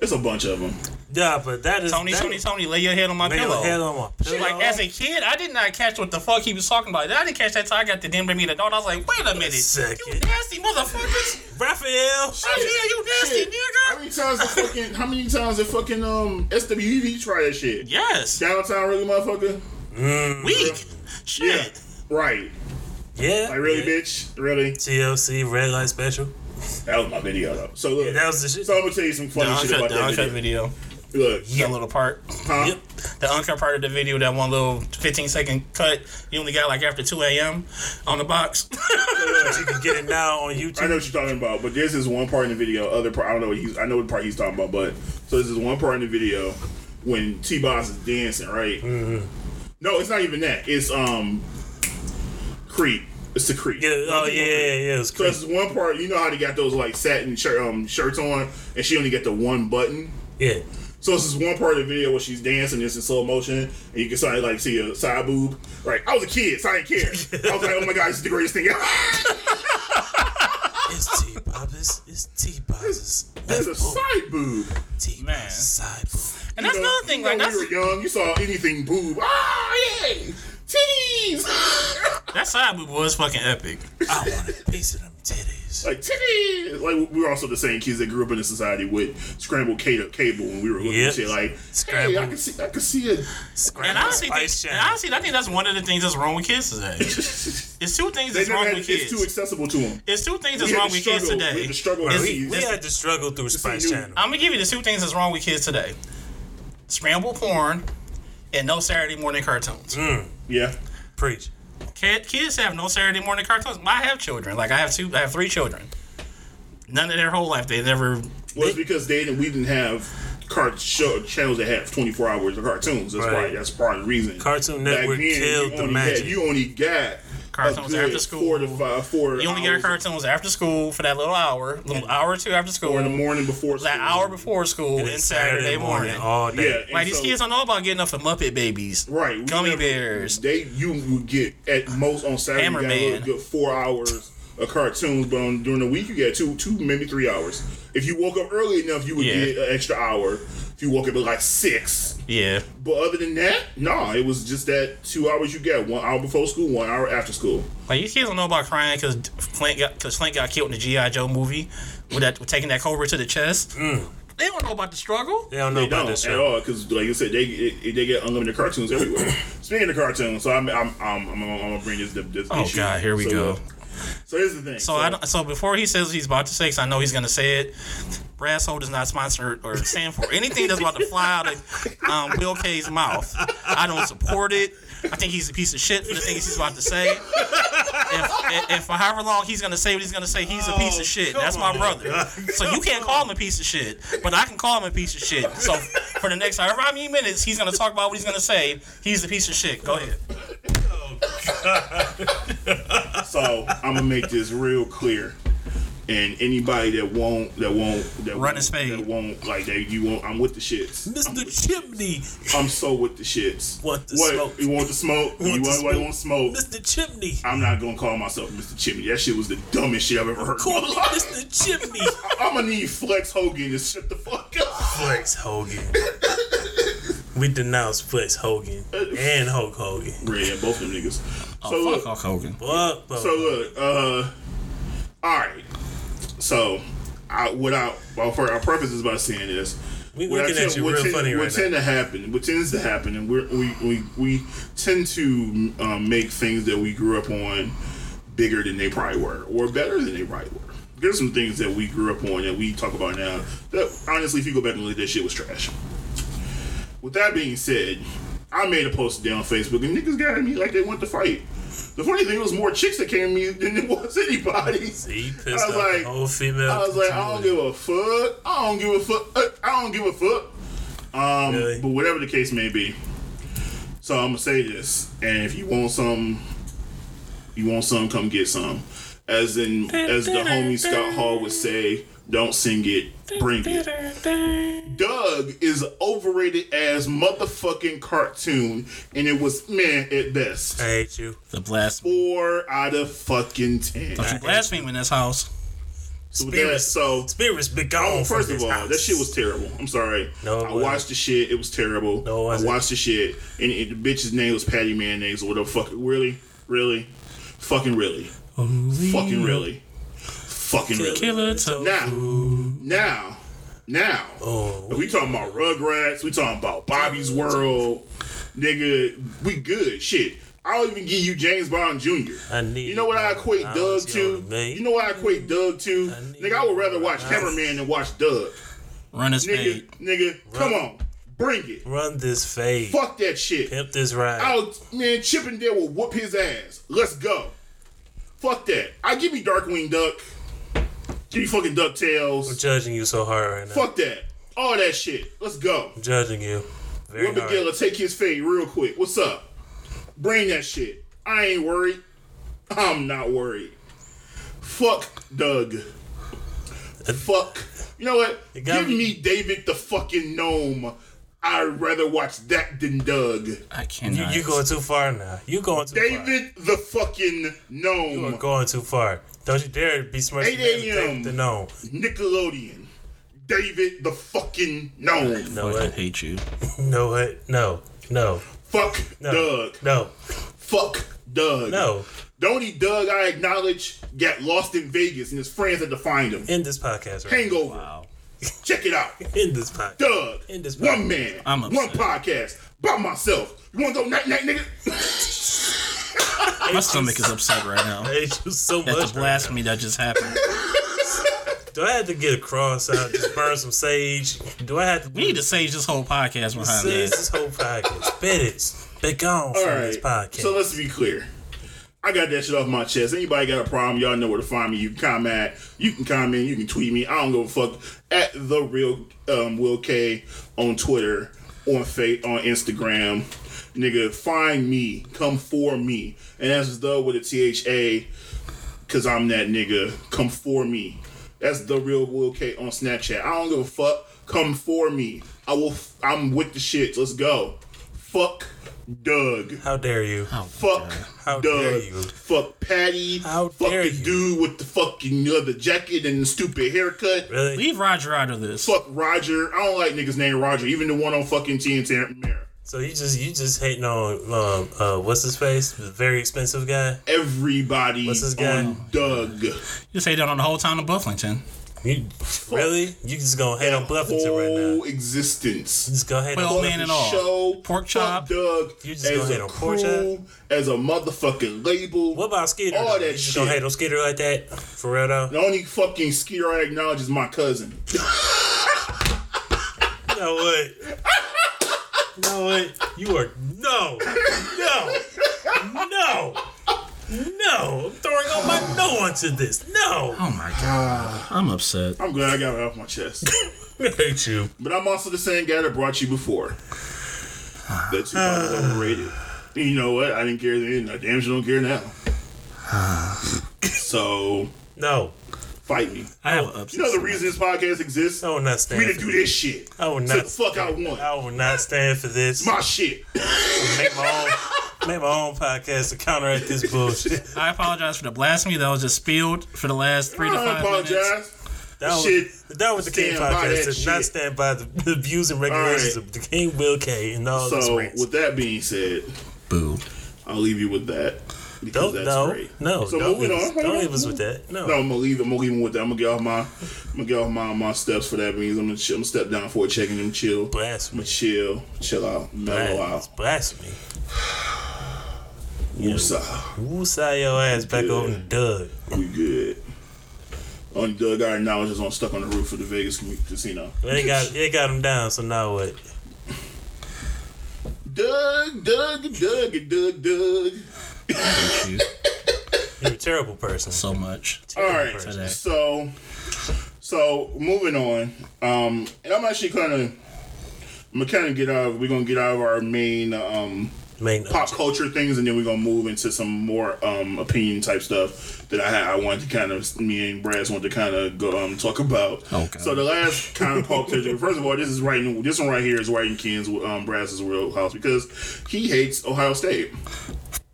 it's a bunch of them. Yeah, but that is Tony, that, Tony, Tony, lay your head on my lay pillow. your head on my pillow. Like as a kid, I did not catch what the fuck he was talking about. I didn't catch that till I got the damn me the dog. I was like, wait a minute, second. you nasty motherfuckers! Raphael, Oh yeah, you nasty Shit. How many times the fucking? How many times the fucking um SWV try that shit? Yes, Downtown, really, motherfucker. Mm. weak. Shit. Right. yeah, Like really, yeah. bitch. Really. TLC red light special. That was my video though. So look. That was the shit. so I'm gonna tell you some The funny shit uncut, about the that video. video. Look. That little part. Huh? Yep. The uncut part of the video, that one little 15 second cut, you only got like after 2 a.m. on the box. you can get it now on YouTube. I know what you're talking about, but there's this one part in the video. Other part, I don't know what he's. I know what part he's talking about, but so this is one part in the video when T-Boz is dancing, right? No, it's not even that. It's um, Creep. It's the Creep. Yeah, oh yeah, yeah, yeah. It's So it's one part. You know how they got those like satin shirt, um, shirts on, and she only got the one button. Yeah. So it's this one part of the video where she's dancing, it's in slow motion, and you can sort of like see a side boob. Right, I was a kid, so I didn't care. I was like, oh my god, this is the greatest thing ever. It's T Bobbers. It's T Bobbers. There's a side boob. T Man. Bobbers side boob. And that's You know- another thing. you know, Like when that's we were young, you saw anything boob. Ah, yay! Titties! that side boob was fucking epic. I want a piece of them titties. like titties! Like we were also the same kids that grew up in a society with scrambled cable, cable when we were looking Yep. at shit like, hey, I can see, I can see it. And Scrambled honestly, think, Spice and Channel. honestly, I think that's one of the things that's wrong with kids today. It's two things that's wrong had, with it's too kids. accessible to them. It's two things We that's wrong to with kids struggle- We today. had to struggle Bro, we, we had to struggle through Spice Channel. I'm gonna give you the two things that's wrong with kids today: scrambled porn and no Saturday morning cartoons. Mm, yeah. Preach. Kid, kids have no Saturday morning cartoons. I have children. Like I have two. I have three children. None of their whole life they never. Well, it's because they didn't, we didn't have cart show channels that had 24 hours of cartoons. That's Right. right. That's part of the reason. Cartoon Network then, killed the magic. Had, you only got Cartoons a good after school. Four to five, four. You only get hours cartoons after school for that little hour, little hour or two after school. Or in the morning before. School. That hour before school and, And Saturday, morning. all day. and Like these so- kids don't know about getting up for Muppet Babies, Right. Gummy never- Bears. They you would get at most on Saturday you got a good four hours of cartoons, but on, during the week you get two, two maybe three hours. If you woke up early enough, you would Yeah. get an extra hour. If you woke up at like six. Yeah, But other than that, no, it was just that two hours you get. One hour before school, one hour after school. like these kids don't know about crying because Flint got because Flint got killed in the GI Joe movie with that with taking that cobra to the chest. Mm. They don't know about the struggle. They don't know They about don't this at all because, like you said, they it, they get unlimited cartoons everywhere. Speaking of cartoons, so I'm I'm I'm, I'm, I'm gonna bring this this Oh issue. God, here we So, go. So here's the thing. So I don't, so before he says what he's about to say, 'cause I know he's gonna say it. Brasshole does not sponsor or stand for anything that's about to fly out of um, Will K's mouth. I don't support it. I think he's a piece of shit for the things he's about to say. If, if for however long he's gonna say what he's gonna say, he's a piece of shit. That's my brother. So you can't call him a piece of shit, but I can call him a piece of shit. So for the next however many minutes he's gonna talk about what he's gonna say, he's a piece of shit. Go ahead. So I'm gonna make this real clear, and anybody that won't that won't that Run won't, that won't like that you won't. I'm with the shits. Mr. Chimney. I'm so with the shits. Want the what smoke. you want the smoke? you Want the want, what, smoke. want smoke? Mr. Chimney. I'm not gonna call myself Mr. Chimney. That shit was the dumbest shit I've ever heard. in Call my me life. Mr. Chimney. I'm gonna need Flex Hogan to shut the fuck up. Flex Hogan. We denounce Flex Hogan and Hulk Hogan. Yeah, both of them niggas. So Oh, look, fuck Hulk Hogan. Fuck, bro. So look, uh, all right. So, I what I well, for our preface is by saying this. We what I looking at tend- you real tend- funny what right tend now. to happen, what tends to happen, and we're, we we we tend to um, make things that we grew up on bigger than they probably were, or better than they probably were. There's some things that we grew up on that we talk about now that honestly, if you go back and look that shit was trash. With that being said, I made a post down on Facebook and niggas got at me like they want to fight. The funny thing was more chicks that came to me than it was anybody. He pissed I was like- whole female. I was like, I don't give a fuck. I don't give a fuck. Uh, I don't give a fuck. Um, Really? but whatever the case may be. So I'm gonna say this, and if you want some, you want some, come get some. As in, as the homie Scott Hall would say, don't sing it, bring it. Doug is overrated as motherfucking cartoon, and it was man at best. I hate you. The blasphemy. Four out of fucking ten. Don't you blaspheme in this house. So, with that, so Spirits be gone. Oh, from first of all, house. that shit was terrible. I'm sorry. No, I wasn't. watched the shit. It was terrible. No, it I wasn't. watched the shit, and, and the bitch's name was Patty Mayonnaise or whatever. Fuck, really, really, fucking really, fucking really, fucking really. Killer to Now, now, now. Oh, We talking about Rugrats. We talking about Bobby's World, nigga. We good shit. I'll even give you James Bond Jr. I need. You know what I equate I Doug to? You know what I equate Doug to? need Nigga, I would rather watch Hammerman than watch Doug. run his Nigga, spade. nigga, come on. Bring it. Run this fade. Fuck that shit. Pimp this ride. I'll, man, Chippendale will whoop his ass. Let's go. Fuck that. I give me Darkwing Duck. Give me fucking DuckTales? I'm judging you so hard right now. Fuck that. All that shit. Let's go. I'm judging you. Very Rubber hard. Gilla, take his fade real quick. What's up? Bring that shit. I ain't worried. I'm not worried. Fuck Doug. Fuck. You know what? It Give me- me David the fucking gnome. I'd rather watch that than Doug. I You, cannot. you going too far now. You going too far. David the fucking gnome. You are going too far. Don't you dare be smart. 8 a.m.. The no. Nickelodeon. David the fucking gnome. No I hate you. No what? No. No. Fuck No. Doug. No. Fuck Doug. No. The only Doug I acknowledge got lost in Vegas and his friends had to find him. End this podcast right Hangover. Wow. Check it out. End this podcast. Doug. In this podcast. one man. I'm one podcast. By myself. You wanna go night night nigga? My stomach is upset right now. I hate you so At much. the right blasphemy that just happened. Do I have to get a cross out? Just burn some sage? Do I have to? We need to sage this whole podcast behind sage that. this whole podcast? Bet it. Be gone All from right. this podcast. So let's be clear. I got that shit off my chest. Anybody got a problem, y'all know where to find me. You can comment, you can comment, you can tweet me. I don't give a fuck. At the real um, Will K on Twitter, on Fa on Instagram. Nigga, find me. Come for me. And that's the with a T H A, cause I'm that nigga. Come for me. That's the real Will K on Snapchat. I don't give a fuck. Come for me. I will. I'm with the shit. Let's go. Fuck Doug. How dare you? Fuck How Doug. dare you. Fuck Patty. How Fuck dare the you. dude with the fucking leather jacket and the stupid haircut. Really? Leave Roger out of this. Fuck Roger. I don't like niggas named Roger. Even the one on fucking TNT Mirror. So you just you just hating on um uh what's his face? The very expensive guy. Everybody What's this guy? on Doug. You say that on the whole town of Bluffington. You really? You just gonna hate on Bluffington right now? Whole existence. Just go hate Well, on man, and all. Show. Pork Fuck chop. Doug. You just as gonna hate a on pork crew, As a motherfucking label. What about Skeeter? All though? that you just gonna shit. hate on Skeeter like that? For real though? The only fucking Skeeter I acknowledge is my cousin. You know what? You know what? You are no, no, no, no. I'm throwing all my no onto this. No, Oh my god. I'm upset. I'm glad I got it off my chest. I hate you. But I'm also the same guy that brought you before. That Tupac was overrated. And you know what? I didn't care then. I damn sure don't care now. so No, fight me. I I'm upset. You know the reason this podcast exists? I will not For stand me to do this. this shit. I will So not. the fuck I want. I will not stand for this. My shit. Make my own, make my own podcast to counteract this bullshit. I apologize for the blasphemy that was just spilled for the last three I to don't five minutes. apologize. That was, Shit. that was the King podcast. that Did not stand by the, the views and regulations Alright. of the King Will K and all this So with that being said, Boo. I'll leave you with that. Because Don't that's no great. no. So don't moving leave us, on. don't leave us with that. No. No, I'm gonna leave. I'm gonna leave him with that. I'm gonna get off my. I'm gonna get off my my steps for that. Means I'm gonna, chill, I'm gonna step down for a checking and chill. I'm Blasphemy. gonna chill, chill out, mellow It's out. blasphemy. Yeah. Woosah. Woosah your ass back Yeah. over to Doug. We good. Only Doug I acknowledge is on stuck on the roof of the Vegas casino. They got they got him down. So now what? Doug, Doug, Doug, Doug, Doug. Hate you You're a terrible person. so much. All right. Today. So, so moving on. Um, and I'm actually kind of. I'm gonna kind of get out. Of, we're gonna get out of our main um, Main pop culture things, and then we're gonna move into some more um, opinion type stuff that I had. I wanted to kind of me and Brass wanted to kind of go um, talk about. Okay. So the last kind of pop culture. First of all, this is right. in- This one right here is right in Ken's um, Brass's house because he hates Ohio State.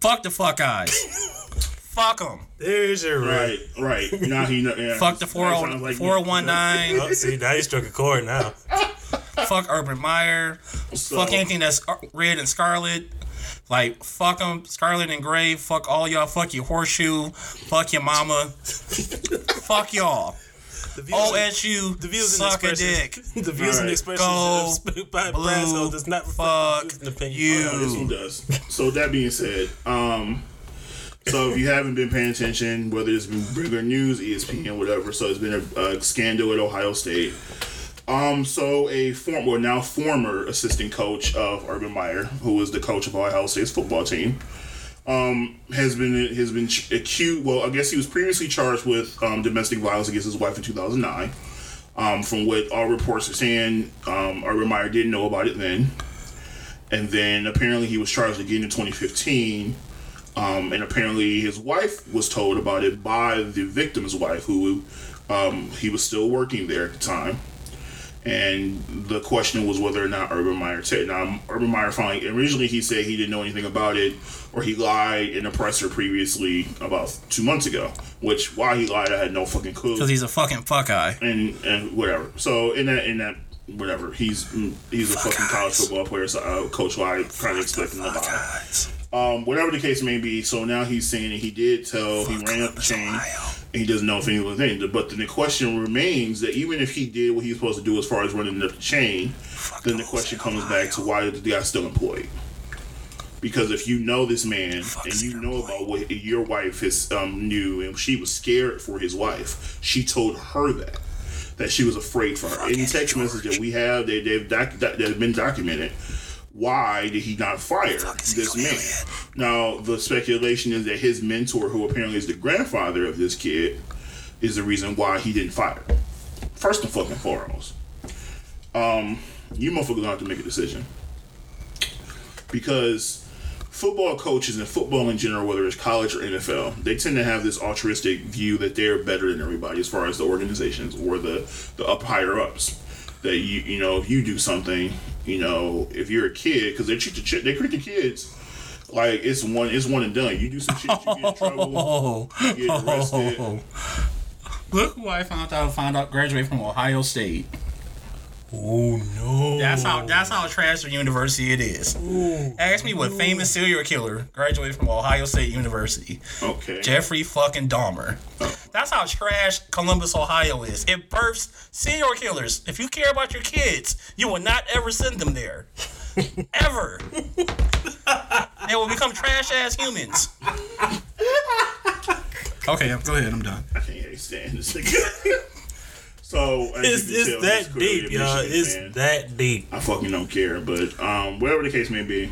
Fuck the fuck eyes. Fuck them. There's your right. Right, right. Now he know. Yeah, Fuck the That sounds like me. 4019. Oh, see, now you struck a chord now. fuck Urban Meyer. So- Fuck anything that's uh, red and scarlet. Like, fuck them, Scarlet and Gray. Fuck all y'all. Fuck your horseshoe. Fuck your mama. fuck y'all. The views, and- OSU. the views suck a dick. The views and expressions Go of Spook by blue. Does not reflect Fuck the views and opinions. you. No, this one does. So that being said, um, so if you haven't been paying attention, whether it's been regular news, ESPN, whatever, so it's been a, a scandal at Ohio State. Um, so a former, well, now former assistant coach of Urban Meyer, who was the coach of Ohio State's football team, um, has been has been accused. Well, I guess he was previously charged with um, domestic violence against his wife in 2009. Um, from what all reports are saying, um, Urban Meyer didn't know about it then and then apparently he was charged again in 2015. Um, and apparently his wife was told about it by the victim's wife, who um, he was still working there at the time. And the question was whether or not Urban Meyer said. Now, Urban Meyer finally, originally he said he didn't know anything about it, or he lied in a presser previously about two months ago. Which, why he lied, I had no fucking clue Because he's a fucking fuck eye. and and whatever. So in that in that whatever, he's he's a fucking college football player, so uh, coach. I kind of expect him to lie. Um, whatever the case may be. So now he's saying that he did tell he ran up the chain. He doesn't know if was in. But then the question remains that even if he did what he was supposed to do as far as running up the chain, then the question comes back to why is the guy still employed? Because if you know this man and you know about what your wife has um, knew and she was scared for his wife, she told her that that she was afraid for her. Any text message that we have, they, they've doc, that have been documented. Why did he not fire this man? Now the speculation is that his mentor, who apparently is the grandfather of this kid, is the reason why he didn't fire. First and fucking foremost, um, you motherfuckers don't have to make a decision because football coaches and football in general, whether it's college or NFL, they tend to have this altruistic view that they're better than everybody as far as the organizations or the the up higher ups. That you you know if you do something, you know if you're a kid because they treat the chi- they treat the kids like it's one it's one and done. You do some shit, you get in trouble, Oh, you get arrested. look who I found out. Found out graduated from Ohio State. Oh no. That's how. That's how trash a university it is. Oh, Ask me what famous serial killer graduated from Ohio State University. Okay. Jeffrey fucking Dahmer. Oh. That's how trash Columbus, Ohio is. It births serial killers. If you care about your kids, you will not ever send them there. ever. they will become trash ass humans. Okay, go ahead. I'm done. I can't stand this nigga. so It's, it's tell, that deep, a y'all. It's fan. that deep. I fucking don't care. But um, whatever the case may be,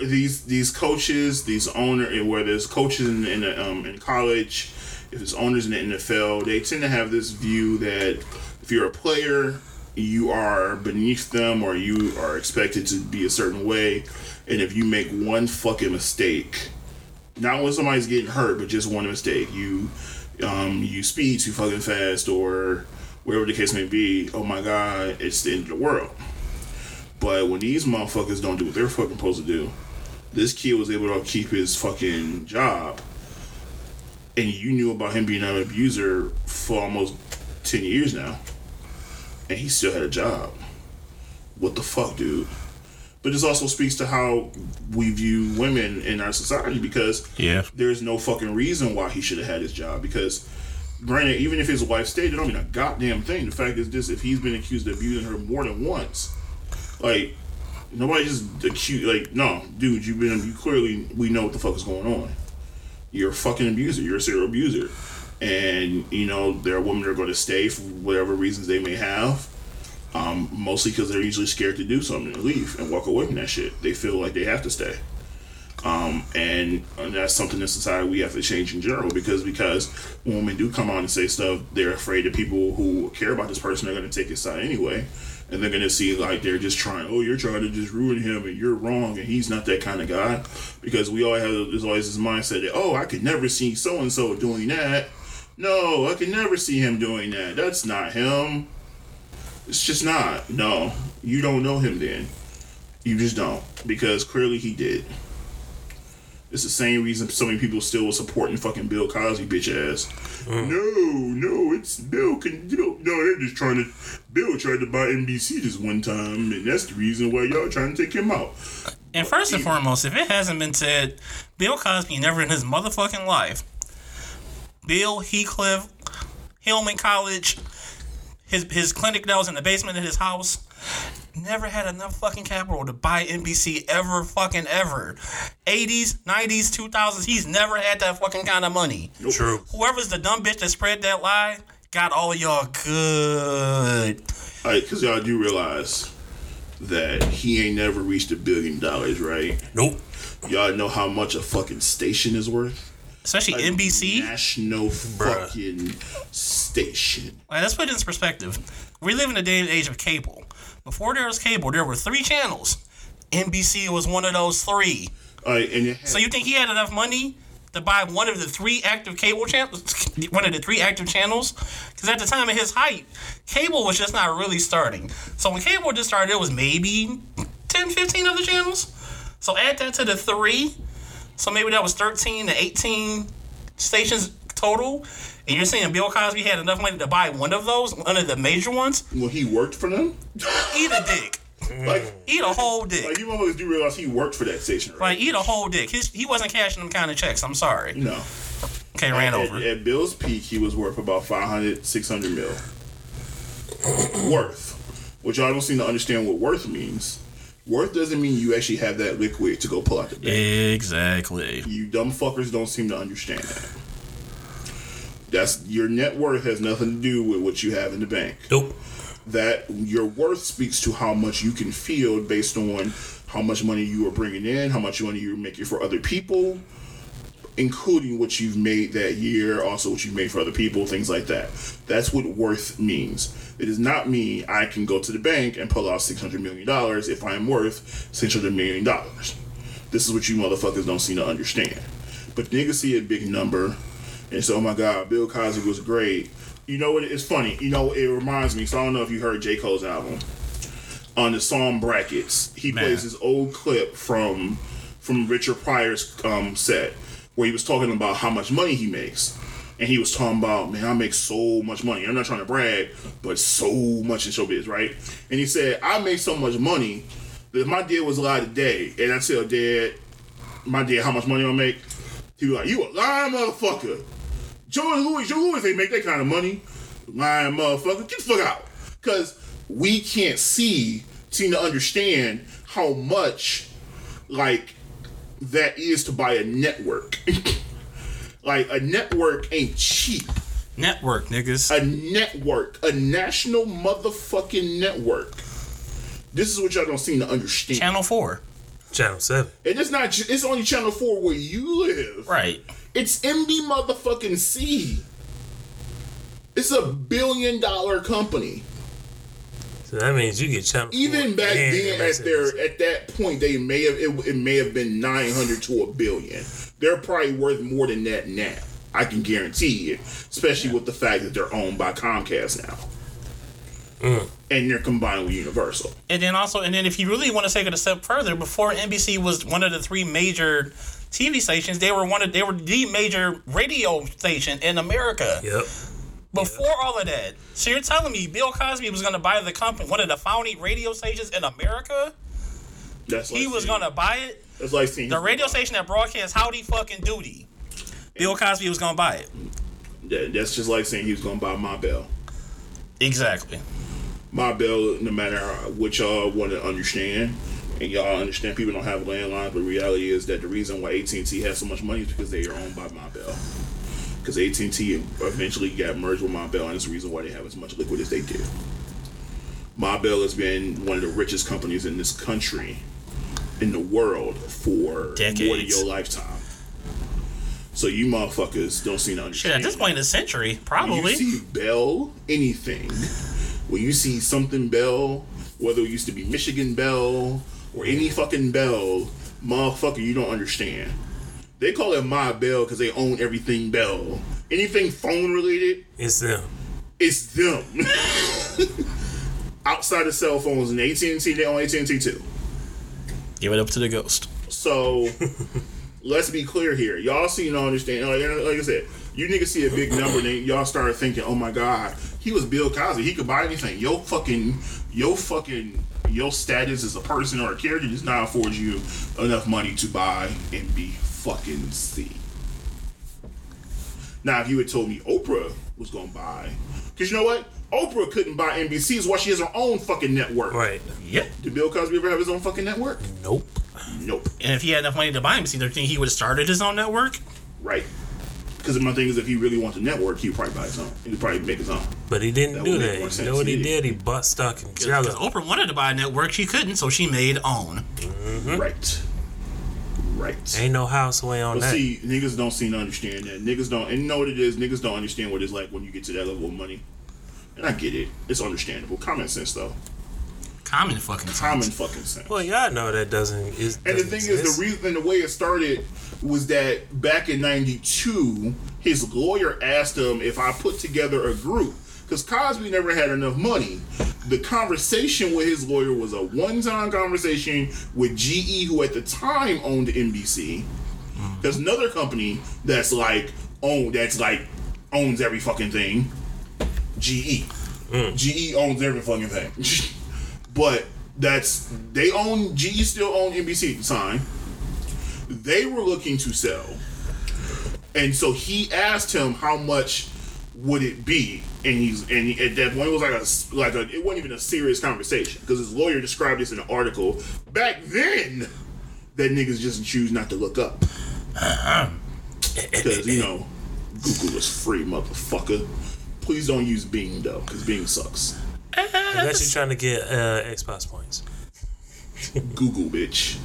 these these coaches, these owner, whether it's coaches in in, um, in college, if it's owners in the NFL, they tend to have this view that if you're a player, you are beneath them or you are expected to be a certain way, and if you make one fucking mistake, not when somebody's getting hurt, but just one mistake, you um, you speed too fucking fast or whatever the case may be, oh my god, it's the end of the world. But when these motherfuckers don't do what they're fucking supposed to do, this kid was able to keep his fucking job. And you knew about him being an abuser for almost 10 years now. And he still had a job. What the fuck, dude? But this also speaks to how we view women in our society because Yeah. there's no fucking reason why he should have had his job because granted even if his wife stayed it don't mean a goddamn thing the fact is this if he's been accused of abusing her more than once like nobody just accused like no dude you've been you clearly we know what the fuck is going on. You're a fucking abuser you're a serial abuser. And you know there are women that are going to stay for whatever reasons they may have um, mostly because they're usually scared to do something and leave and walk away from that shit. They feel like they have to stay. Um, and, and that's something in society we have to change in general because because women do come on and say stuff, they're afraid that people who care about this person are going to take his side anyway, and they're to see like they're just trying. Oh, you're trying to just ruin him, and you're wrong, and he's not that kind of guy. Because we all have there's always this mindset that oh, I could never see so and so doing that. No, I could never see him doing that. That's not him. It's just not. No, you don't know him then. You just don't because clearly he did. It's the same reason so many people still were supporting fucking Bill Cosby bitch ass. Mm. No, no, it's Bill can Bill, no, they're just trying to Bill tried to buy NBC this one time and that's the reason why y'all trying to take him out. And first and foremost, if it hasn't been said, Bill Cosby never in his motherfucking life, Bill Heathcliff, Hillman College, his his clinic that was in the basement of his house, never had enough fucking capital to buy NBC ever fucking ever. 80s, 90s, 2000s, he's never had that fucking kind of money. True. Whoever's the dumb bitch that spread that lie got all of y'all good. All right, because y'all do realize that he ain't never reached a billion dollars, right? Nope. Y'all know how much a fucking station is worth? Especially NBC. National fucking station. Like, let's put it in perspective. We live in a day and age of cable. Before there was cable, there were three channels. NBC was one of those three. Uh, and it had, So you think he had enough money to buy one of the three active cable channels? One of the three active channels? Because at the time of his height, cable was just not really starting. So when cable just started, it was maybe 10, 15 of the channels. So add that to the three. So maybe that was 13 to 18 stations total. And you're saying Bill Cosby had enough money to buy one of those, one of the major ones? Well, he worked for them, Eat a dick. like, Eat a whole dick. like you motherfuckers do realize he worked for that station, right? Like, eat a whole dick. His, he wasn't cashing them kind of checks. I'm sorry. No. Okay, ran at, over. At, at Bill's peak, he was worth about 500, 600 mil. worth. Which y'all don't seem to understand what worth means. Worth doesn't mean you actually have that liquid to go pull out the bank. Exactly. You dumb fuckers don't seem to understand that. That's your net worth has nothing to do with what you have in the bank. Nope. That your worth speaks to how much you can field based on how much money you are bringing in, how much money you're making for other people, including what you've made that year, also what you've made for other people, things like that. That's what worth means. It does not mean I can go to the bank and pull out six hundred million dollars if I am worth six hundred million dollars. This is what you motherfuckers don't seem to understand. But niggas see a big number and so, oh my God, Bill Cosby was great. You know what? It's funny. You know, it reminds me. So I don't know if you heard J. Cole's album. On the song Brackets, he Man. plays this old clip from from Richard Pryor's um, set where he was talking about how much money he makes. And he was talking about, man, I make so much money. I'm not trying to brag, but so much in showbiz, right? And he said, I make so much money that if my dad was alive today, and I tell dad, my dad, how much money I make, he was like, you a lying motherfucker. Joe and Louis, Joe Louis ain't make that kind of money. Lying motherfucker. Get the fuck out. Because we can't see, seem to understand how much, like, that is to buy a network. like, a network ain't cheap. Network, niggas. A network, a national motherfucking network. This is what y'all don't seem to understand. Channel 4. Channel 7. and it's not, it's only Channel 4 where you live. Right. It's MB motherfucking C. It's a billion dollar company. So that means you get Channel 4 Even back then, the at their at that point, they may have it, it may have been nine hundred to a billion. They're probably worth more than that now. I can guarantee it, especially with the fact that they're owned by Comcast now, mm. and they're combined with Universal. And then also, and then if you really want to take it a step further, before NBC was one of the three major TV stations, they were one of they were the major radio station in America. Yep. Before all of that, so you're telling me Bill Cosby was going to buy the company, one of the founding radio stations in America? That's like He was going to buy it. That's like seeing The radio station that broadcasts Howdy Fucking Doody. Bill Cosby was going to buy it. That- That's just like saying he was gonna buy Ma Bell. Exactly. Ma Bell, no matter what y'all want to understand, and y'all understand people don't have landlines, but reality is that the reason why AT and T has so much money is because they are owned by Ma Bell. Because AT and T eventually got merged with Ma Bell, and it's the reason why they have as much liquid as they do. Ma Bell has been one of the richest companies in this country, in the world, for more than Decades. your lifetime. So you motherfuckers don't seem to understand. Shit, at this point in the century, When probably. you see Bell anything, when you see something Bell, whether it used to be Michigan Bell or any fucking Bell, motherfucker, you don't understand. They call it Ma Bell because they own everything Bell. Anything phone related, It's them. it's them. Outside of cell phones and AT and T, they own AT and T too. Give it up to the ghost. So let's be clear here. Y'all see, you don't understand. Like, like I said, you niggas see a big number, then y'all start thinking, "Oh my god, he was Bill Cosby. He could buy anything." Yo, fucking, yo, fucking, your status as a person or a character does not afford you enough money to buy and be fucking C. Now, if you had told me Oprah was gonna buy, because you know what, Oprah couldn't buy NBC, is why she has her own fucking network. Right. Yep. Did Bill Cosby ever have his own fucking network? Nope. Nope. And if he had enough money to buy him, see, do you think he would have started his own network? Right. Because my thing is, if he really wants a network, he would probably buy his own. He would probably make his own. But he didn't That do would make that. more You know what he He did? He butt stuck in Because Oprah wanted to buy a network, she couldn't, so she made own. Mm-hmm. Right. Right. Ain't no house way on But that. see, niggas don't seem to understand that. Niggas don't, and you know what it is. Niggas don't understand what it's like when you get to that level of money. And I get it. It's understandable. Common sense, though. Common fucking sense. Common fucking sense. Well, y'all know that doesn't. Is, And the doesn't thing is, the reason, the way it started was that back in '92, his lawyer asked him if I put together a group because Cosby never had enough money. The conversation with his lawyer was a one-time conversation with GE, who at the time owned NBC. Mm. There's another company that's like owned, that's like owns every fucking thing. GE. Mm. GE owns every fucking thing. but that's they own GE still own NBC at the time. They were looking to sell. And so he asked him how much would it be, and he's and he, at that point it was like a like a it wasn't even a serious conversation because his lawyer described this in an article back then that niggas just choose not to look up uh-huh. because you know Google is free, motherfucker. Please don't use Bing though, because Bing sucks. Unless you're trying to get uh, Xbox points. Google, bitch.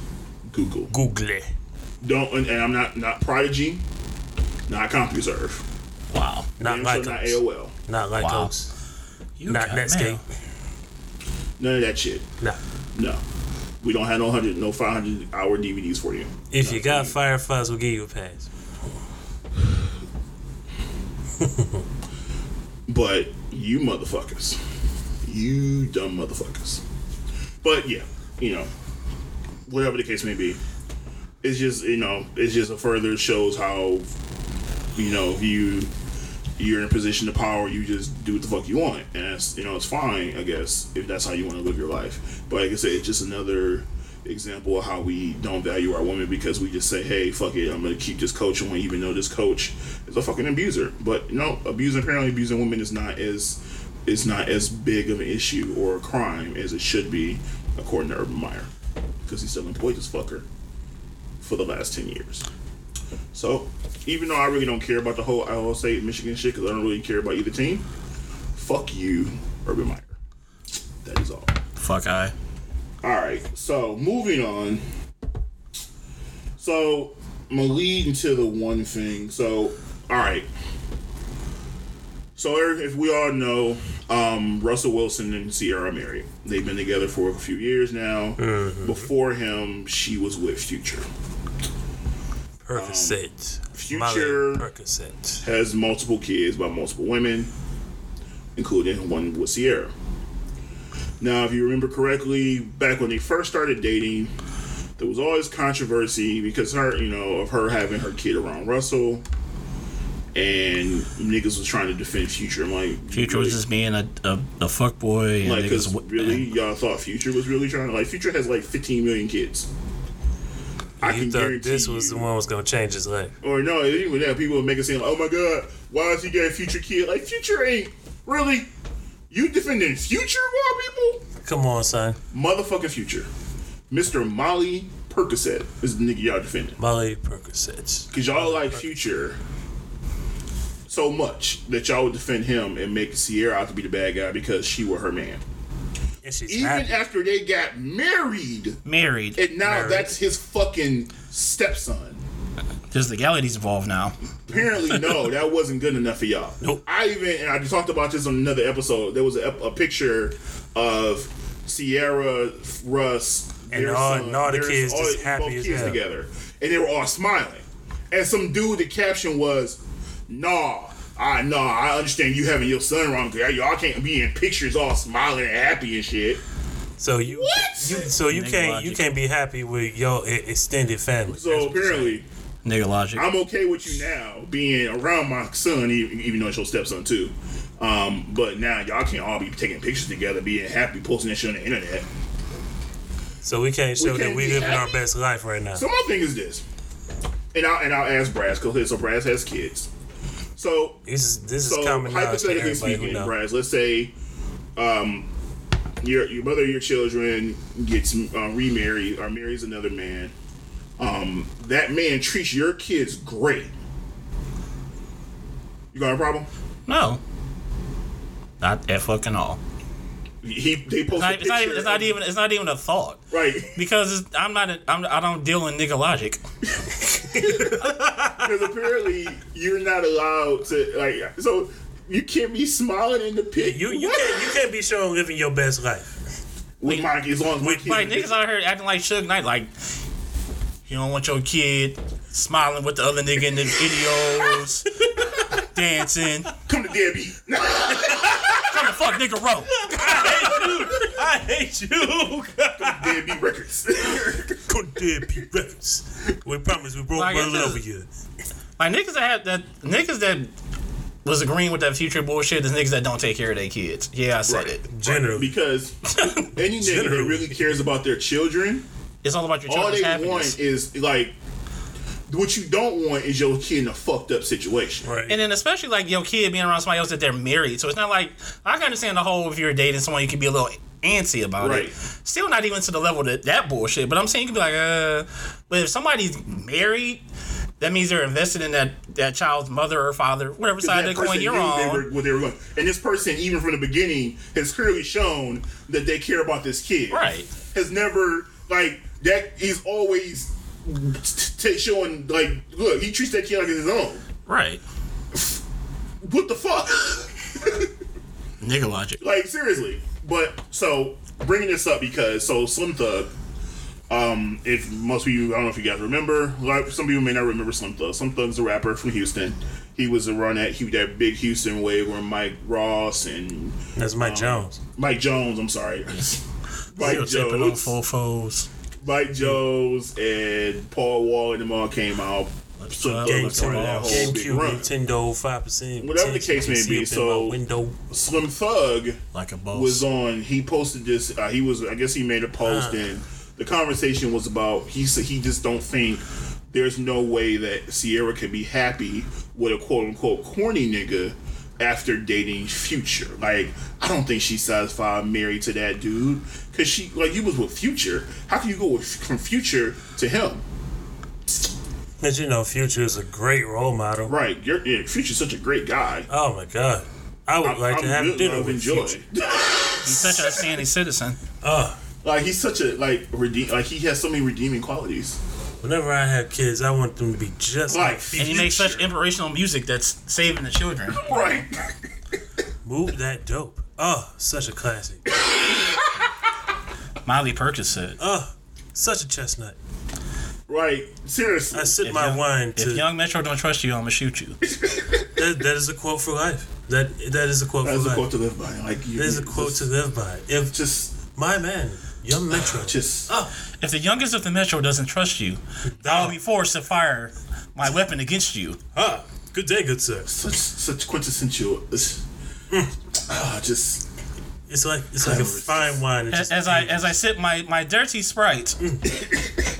Google. Google it. Don't and, and I'm not not Prodigy, not CompuServe, Wow. Not damn like sure not. AOL, Not like Wow. us. You Not Netscape. none of that shit. Nah. No, we don't have no hundred, no five hundred hour DVDs for you. If you got Firefox, we'll give you a pass. But you motherfuckers, you dumb motherfuckers. But yeah, you know, whatever the case may be, it's just you know, it's just a further shows how you know you you're in a position of power, you just do what the fuck you want, and that's you know it's fine, I guess, if that's how you want to live your life. But like I said, it's just another example of how we don't value our women because we just say, hey, fuck it, I'm gonna keep this coach on, even though this coach is a fucking abuser. But no, abusing apparently abusing women is not as is not as big of an issue or a crime as it should be, according to Urban Meyer, because he still employed this fucker for the last ten years. So, even though I really don't care about the whole Ohio State Michigan shit, because I don't really care about either team, fuck you, Urban Meyer. That is all. Fuck I. All right, so moving on. So I'm gonna lead into the one thing. So, all right. So, if we all know, um, Russell Wilson and Ciara are married. They've been together for a few years now. Before him, she was with Future. Percocet. Future- Percocet. Has multiple kids by multiple women, including one with Ciara. Now, if you remember correctly, back when they first started dating, there was always controversy because her, you know, of her having her kid around Russell, and niggas was trying to defend Future. I'm like, Future really? was just being a, a, a fuck boy. Like, because w- really, y'all thought Future was really trying to like Future has like 15 million kids. I You can thought guarantee this was you, the one was gonna change his life. or no, even that people would make it seem like, oh my god, why is he getting Future kid? Like Future ain't really. You defending Future, more people? Come on, son. Motherfucking Future. Mr. Molly Percocet is the nigga y'all defending. Molly Percocet. Because y'all like Future so much that y'all would defend him and make Ciara out to be the bad guy because she were her man. Even happy. after they got married, married. and now Married. that's his fucking stepson. There's legalities involved now. Apparently, no, that wasn't good enough for y'all. Nope. I even and I talked about this on another episode. There was a, a picture of Ciara, Russ, And all- son, and all the kids all just happy kids hell. together, and they were all smiling. And some dude, the caption was, "Nah." I know. I understand you having your son wrong. Cause y'all can't be in pictures all smiling and happy and shit. So you, What? you so you Nigga can't you can't be happy with your extended family. So That's what you're saying. apparently, Nigga logic. I'm okay with you now being around my son, even, even though it's your stepson too. Um, but now y'all can't all be taking pictures together, being happy, posting that shit on the internet. So we can't show that can't we be living our best life right now. So my thing is this, and I'll and I'll ask Braz because so Braz has kids. So This is this is so common knowledge hypothetically speaking. Braz, let's say, um, your your mother, your children gets uh, remarried or marries another man. Um, that man treats your kids great. You got a problem? no. Not at fucking all. He they post It's not, it's not even. It's not even. It's not even a thought. right Because I'm not. A, I'm, I don't deal in nigga logic. because apparently you're not allowed to like so you can't be smiling in the pic. You you What? can't you can't be showing living your best life. with my as long as my. Like niggas out here acting like Suge Knight, like you don't want your kid smiling with the other nigga in the videos, dancing. come to Debbie. Come the fuck nigga roll. I hate you. deadbeat records. Couldn't dare be records. We promise we broke Like, one it's over just- you. Like niggas that have that niggas that was agreeing with that future bullshit is niggas that don't take care of their kids. Yeah, I said Right. it. Generally. because any nigga that Generally. really cares about their children, It's all about your all they happiness. want is like. What you don't want is your kid in a fucked up situation. Right. And then especially like your kid being around somebody else that they're married. So it's not like I can understand the whole if you're dating someone you can be a little antsy about Right. it. Still not even to the level that that bullshit. But I'm saying you can be like, uh but if somebody's married, that means they're invested in that that child's mother or father, whatever side of the coin you're knew They on. were, what they were going. And this person, even from the beginning, has clearly shown that they care about this kid. Right. Has never like that. He's always t- showing like, look, he treats that kid like his own. Right. What the fuck? Nigga logic. like seriously. But so bringing this up because so Slim Thug. Um, if most of you, I don't know if you guys remember, like some people may not remember Slim Thug. Slim Thug's a rapper from Houston. He was a run at that big Houston wave where Mike Ross and That's Mike Jones. Mike Jones. I'm sorry, Mike Still tipping on Jones, fofos. Mike Jones, and Paul Wall and them all came out. Slim Thug Game was part of that whole big GameCube, run. Nintendo, five percent. Whatever the case may be, so- window. Slim Thug Like a boss. was on. He posted this. Uh, he was. I guess he made a post, Ah. and the conversation was about. He said he just don't think there's no way that Ciara could be happy with a quote unquote corny nigga after dating Future. Like I don't think she's satisfied married to that dude because she like you was with Future. How can you go with, from Future to him? But you know, Future is a great role model. Right, you're, yeah, Future's such a great guy. Oh my god. I would like to have good dinner love with and joy. Future. He's such a outstanding citizen. Uh, like he's such a like redeem. Like he has so many redeeming qualities. whenever I have kids, I want them to be just like Like Future. And he makes such inspirational music that's saving the children. right. Move that dope. Oh, such a classic. Miley Perkins said. Oh, such a chestnut. Right. Seriously. I sip If my young- wine to. If Young Metro don't trust you, I'm gonna shoot you. that, that is a quote for life. That that is a quote That's for a life. quote to live by. Like you, That is a quote just, to live by. If just, my man, Young Metro, just. oh, If the youngest of the Metro doesn't trust you, I will be forced to fire my weapon against you. ah, good day, good sir. such such quintessential. It's, ah, just It's like it's like a fine wine. As, just as I as I sip my, my dirty sprite,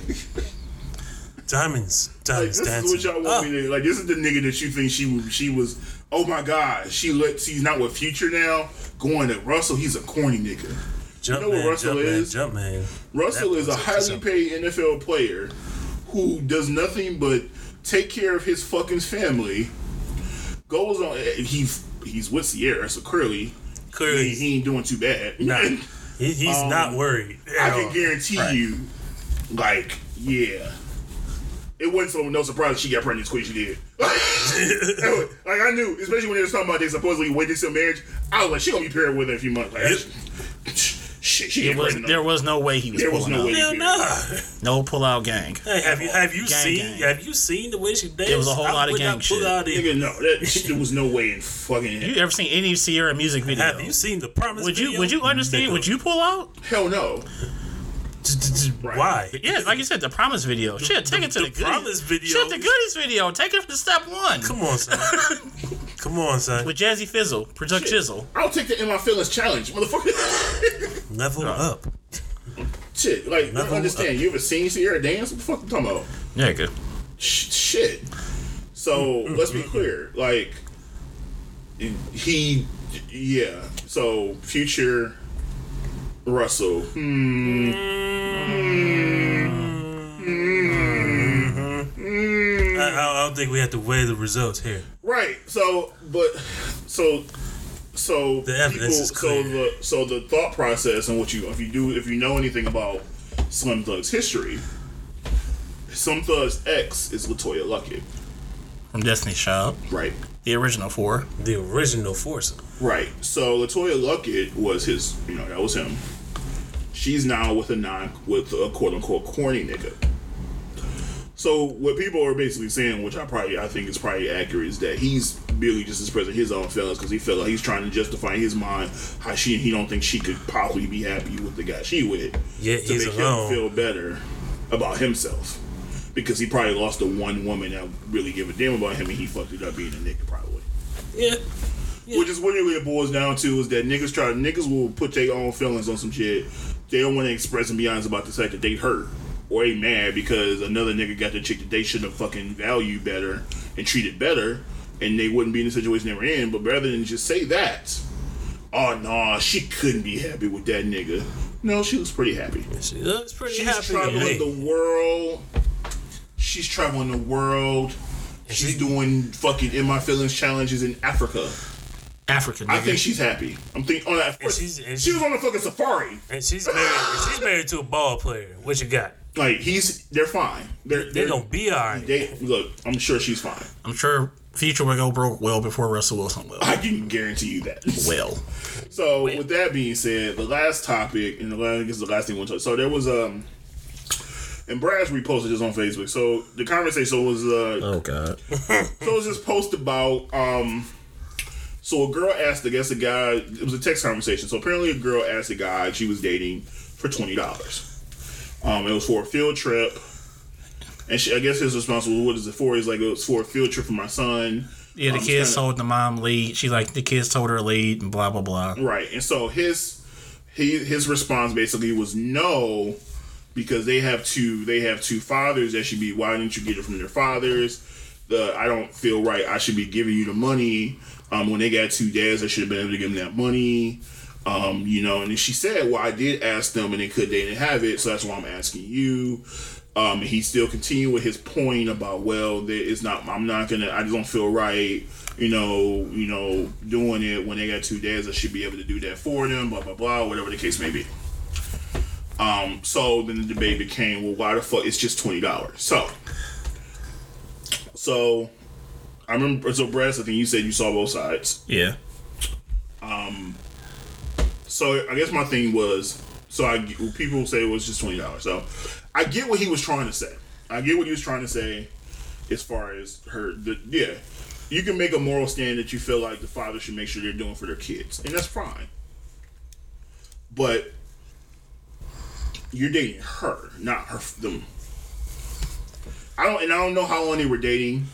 diamonds, like diamonds this is what y'all want Oh, me to like. This is the nigga that you think she was- she was. Oh my god, she let. She's not with Future now. Going to Russell, he's a corny nigga. jump know what Russell jump is? man, jump man. Russell That is a highly paid NFL player who does nothing but take care of his fucking family. Goes on. He he's with Ciara, so clearly Clearly, he, he ain't doing too bad. Nah. he, he's Um, not worried. I at can all. guarantee Right. you, like, yeah. It wasn't so no surprise she got pregnant as quick as she did. like I knew, especially when they was talking about they supposedly waiting till marriage. I was like, she gonna be paired with in a few months. Like, shit, she it was pregnant. there was no way he was There was pulling no out. way. Hell nah. No pull out gang. Hey, have you have you Gang, seen gang. have you seen the way she danced? It was a whole I lot of gang not pull shit. Out. Nigga, no, that there was no way in fucking You ever seen any Ciara music video? Have you seen the promise? would you video? would you understand? Nigga. Would you pull out? hell no. Why? Yeah, like you said, the promise video. Shit, take it to the, the goodies. Promise video. Shit, the goodies video. Take it to step one. Come on, son. Come on, son. With Jazzy Fizzle, Product Chisel. I'll take the in my feelings challenge, motherfucker. Level up. Shit, like, you don't Level understand. You ever seen Ciara dance? What the fuck you talking about? Yeah, good. Sh- shit. So let's be clear. Like he, yeah. So future Russell. Hmm. I, I don't think we have to weigh the results here. Right. So, but so. So The evidence is so the so the thought process and what you if you do if you know anything about Slim Thug's history, Slim Thug's ex is LeToya Luckett, From Destiny's Child, right? the original four. The original foursome. Right. So LeToya Luckett was his, you know, that was him. She's now with a non with a quote unquote corny nigga. So what people are basically saying, which I probably I think is probably accurate, is that he's really just expressing his own feelings because he felt like he's trying to justify in his mind how she he don't think she could possibly be happy with the guy she with Yeah, to make alone. him feel better about himself because he probably lost the one woman that really gave a damn about him and he fucked it up being a nigga probably. Yeah. Which is what it really boils down to is that niggas try niggas will put their own feelings on some shit. They don't want to express and be honest about the fact that they hurt or they mad because another nigga got the chick that they should have fucking valued better and treated better, and they wouldn't be in the situation they were in. But rather than just say that, oh nah, she couldn't be happy with that nigga. No, she was pretty happy. She looks pretty happy. She's traveling the world. She's traveling the world. She's doing fucking in my feelings challenges in Africa. African. I nigga. think she's happy. I'm thinking on that. First, she's- and she was on a fucking safari. and she's married. and she's married to a ball player. What you got? Like he's, they're fine. They're They they're gonna be alright. They look. I'm sure she's fine. I'm sure Future will go broke well before Russell Wilson will. I can guarantee you that. Well, So with that being said, the last topic and the last, I guess the last thing we'll talk. So there was um, and Brad's reposted this on Facebook. So the conversation was uh, Oh God. So it was this post about um so a girl asked I guess a guy it was a text conversation. So apparently a girl asked a guy she was dating for twenty dollars. Um it was for a field trip. And she, I guess his response was what is it for? He's like it was for a field trip for my son. yeah, the Um, kids kinda- told the mom lead. She's like, the kids told her lead, and blah blah blah. Right. And so his he his response basically was no because they have two they have two fathers that should be why didn't you get it from their fathers? The I don't feel right. I should be giving you the money. Um, when they got two dads, I should have been able to give them that money. Um, you know, and she said, "Well, I did ask them, and they could they didn't have it, so that's why I'm asking you." Um, he still continued with his point about, well, there is not. I'm not gonna. I just don't feel right. You know, you know, doing it when they got two dads. I should be able to do that for them. Blah blah blah. Whatever the case may be. Um, so then the debate became, well, why the fuck? It's just twenty dollars. So, so I remember. So, Brad, I think you said you saw both sides. Yeah. Um. So I guess my thing was, so I people say it was just twenty dollars. So I get what he was trying to say. I get what he was trying to say, as far as her. The, yeah, you can make a moral stand that you feel like the father should make sure they're doing for their kids, and that's fine. But you're dating her, not her them. I don't, and I don't know how long they were dating.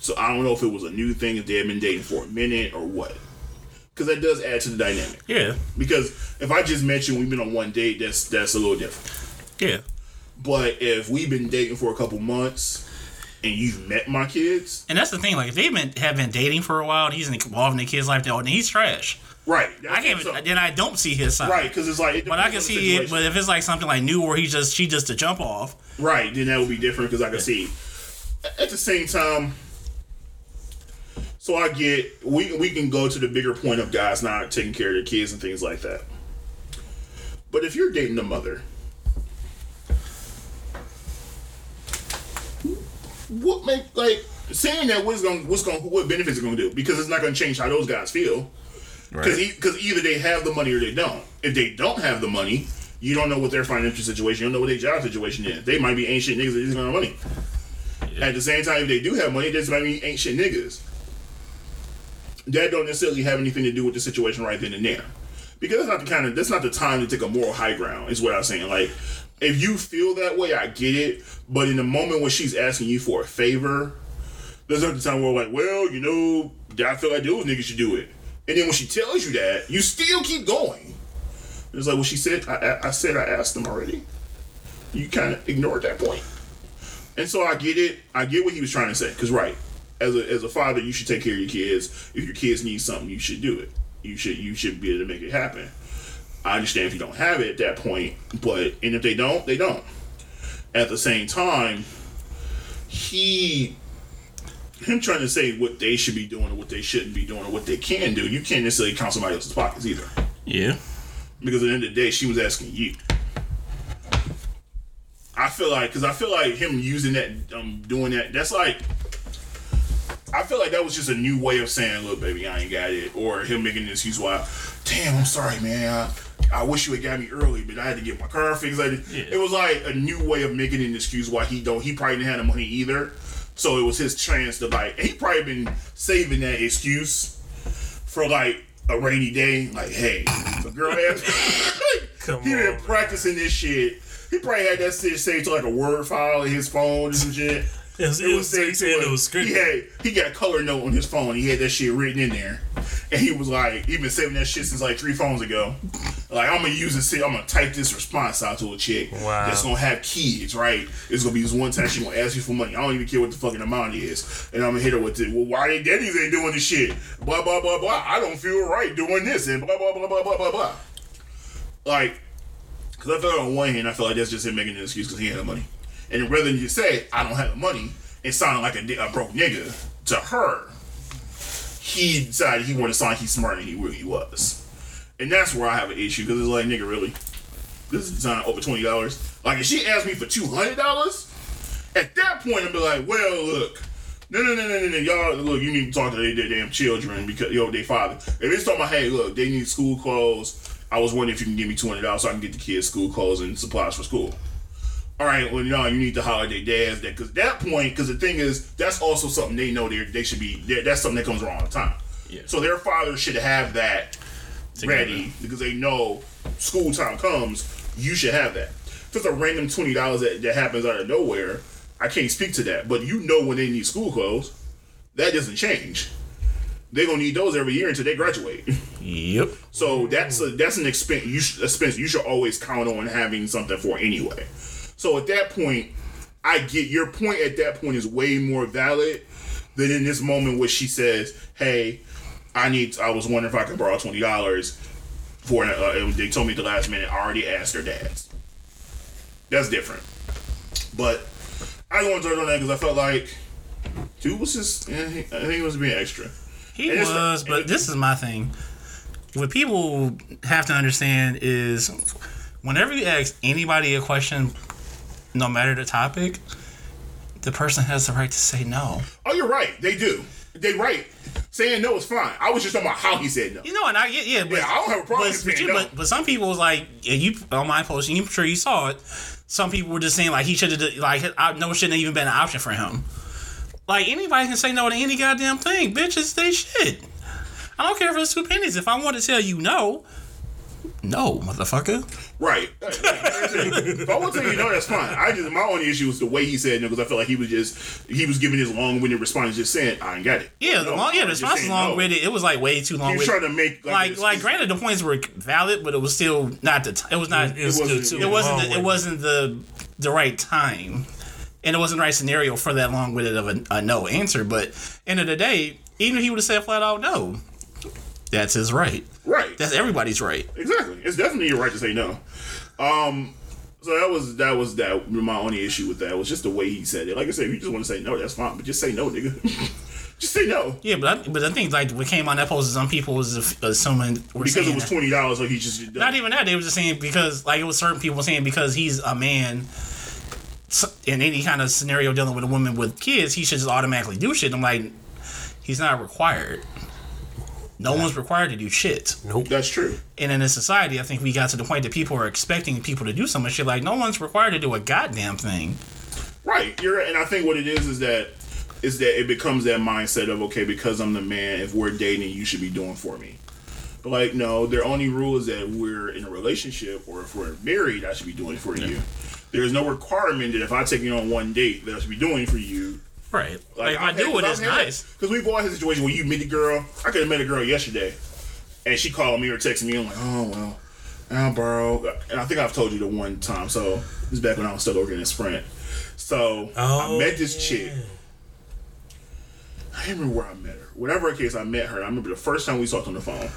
So I don't know if it was a new thing, if they had been dating for a minute or what. Because that does add to the dynamic. Yeah. Because if I just mentioned we've been on one date, that's that's a little different. Yeah. But if we've been dating for a couple months and you've met my kids, And that's the thing. Like, if they've been have been dating for a while, and he's involved in the kid's life, then he's trash. right? I can't. even then I don't see his side. right because it's like. It But I can see it. But if it's like something like new, where he's just she just to jump off. Right, then that would be different because I can see. At the same time, so I get we we can go to the bigger point of guys not taking care of their kids and things like that. But if you're dating a mother, what make like saying that what's going what's going what benefits it going to do because it's not going to change how those guys feel. Because because either they have the money or they don't. If they don't have the money, you don't know what their financial situation. You don't know what their job situation is. They might be ancient niggas that just got money. At the same time, if they do have money, they might be ancient niggas. That don't necessarily have anything to do with the situation right then and there. Because that's not the kind of that's not the time to take a moral high ground. Is what I'm saying. Like, if you feel that way, I get it. But in the moment when she's asking you for a favor, there's not the time where like, well, you know, I feel like those niggas should do it. And then when she tells you that, you still keep going. It's like, well, she said, I, I- said I asked them already. You kind of ignored that point. And so I get it. I get what he was trying to say. Because, right, as a, as a father, you should take care of your kids. If your kids need something, you should do it. You should you should be able to make it happen. I understand if you don't have it at that point, but and if they don't, they don't. At the same time, he him trying to say what they should be doing or what they shouldn't be doing or what they can do, you can't necessarily count somebody else's pockets either. Yeah. Because at the end of the day, she was asking you. I feel like, because I feel like him using that, um, doing that, that's like, I feel like that was just a new way of saying, look, baby, I ain't got it. Or him making an excuse why, damn, I'm sorry, man. I, I wish you had got me early, but I had to get my car fixed. Like, Yeah. It was like a new way of making an excuse why he don't. He probably didn't have the money either, so it was his chance to like. He probably been saving that excuse for like a rainy day. Like, hey, the girl has. Come he on, been man. practicing this shit. He probably had that shit saved to like a word file in his phone and some shit. It was, it was, saved saying to it was scripted. He had he got a color note on his phone. He had that shit written in there, and he was like, he been saving that shit since like three phones ago. Like I'm gonna use this. Shit. I'm gonna type this response out to a chick Wow. that's gonna have kids. Right? It's gonna be this one time she gonna ask you for money. I don't even care what the fucking amount is, and I'm gonna hit her with it. Well, why they daddies ain't doing this shit? Blah blah blah blah. I don't feel right doing this, and blah blah blah blah blah blah blah. Like, because I feel like on one hand, I feel like that's just him making an excuse because he had the money. And rather than just say, I don't have the money, it sounded like a, a broke nigga to her. He decided he wanted to sound like he's smarter than he really was. And that's where I have an issue because it's like, nigga, really? This is not over $20. Like, if she asked me for $200, at that point, I'd be like, well, look. No, no, no, no, no, no. Y'all, look, you need to talk to their, their damn children because, yo, they father. If it's talking about, hey, look, they need school clothes, I was wondering if you can give me $200 so I can get the kids school clothes and supplies for school all right, well, no, you need to holler at their dads. That because that point, because the thing is, that's also something they know they they should be. that- That's something that comes around all the time. Yeah. So their father should have that ready because they know school time comes. You should have that. If it's a random twenty dollars that, that happens out of nowhere, I can't speak to that. But you know when they need school clothes, that doesn't change. They're gonna need those every year until they graduate. Yep. So that's a, that's an expense. You should, expense you should always count on having something for anyway. So at that point, I get your point. At that point is way more valid than in this moment where she says, "Hey, I need. I was wondering if I could borrow twenty dollars for. Uh, and they told me at the last minute. I already asked their dads. That's different. But I don't want to on that because I felt like dude was just. eh, I think he was being extra. He And was, but this is my thing. What people have to understand is whenever you ask anybody a question, no matter the topic, the person has the right to say no. Oh, you're right. They do. They right. Saying no is fine. I was just talking about how he said no. You know, and I get yeah, but Yeah, I don't have a problem but, with but, you, no. but, but some people was like, yeah, you on my post, and I'm sure you saw it. Some people were just saying like he should have like no shouldn't have even been an option for him. Like anybody can say no to any goddamn thing, bitches. They shit. I don't care if it's two pennies. If I want to tell you no, no, motherfucker. Right. if I want to tell you no, that's fine. I just my only issue was the way he said no because I felt like he was just he was giving his long-winded response, just saying I ain't got it. Yeah, the No, long, yeah, the response is saying long no. it. It was like way too long. He was trying to make like, like an like granted the points were valid, but it was still not the. T- it was not. It was It wasn't- it too it wasn't the, it wasn't the the right time and it wasn't the right scenario for that long winded of a, a no answer but end of the day even if he would have said flat out no that's his right right. that's everybody's right Exactly. It's definitely your right to say no. Um, so that was that was that my only issue with that was just the way he said it. Like I said, if you just want to say no, that's fine, but just say no, nigga. just say no. yeah but I, but I think like what came on that post is some people was assuming were Because it was twenty dollars, like he just not even that they were just saying because like it was certain people saying because he's a man in any kind of scenario dealing with a woman with kids he should just automatically do shit i'm like he's not required no one's required to do shit Nope. That's true. And in this society, I think we got to the point that people are expecting people to do so much shit. Like, no one's required to do a goddamn thing. Right. You're right. and I think what it is is that is that it becomes that mindset of okay, because I'm the man, if we're dating, you should be doing for me. But like, no, their only rule is that we're in a relationship or if we're married, I should be doing for you. There's no requirement that if I take you on one date that I should be doing for you. Right. Like, if I do it, it's nice. Because we've all had a situation where you meet a girl. I could have met a girl yesterday, and she called me or texted me. I'm like, oh well, I'll borrow. And I think I've told you the one time. So this is back when I was still working at Sprint. So Oh, I met this yeah. chick. I can't remember where I met her. Whatever case, I met her. I remember the first time we talked on the phone.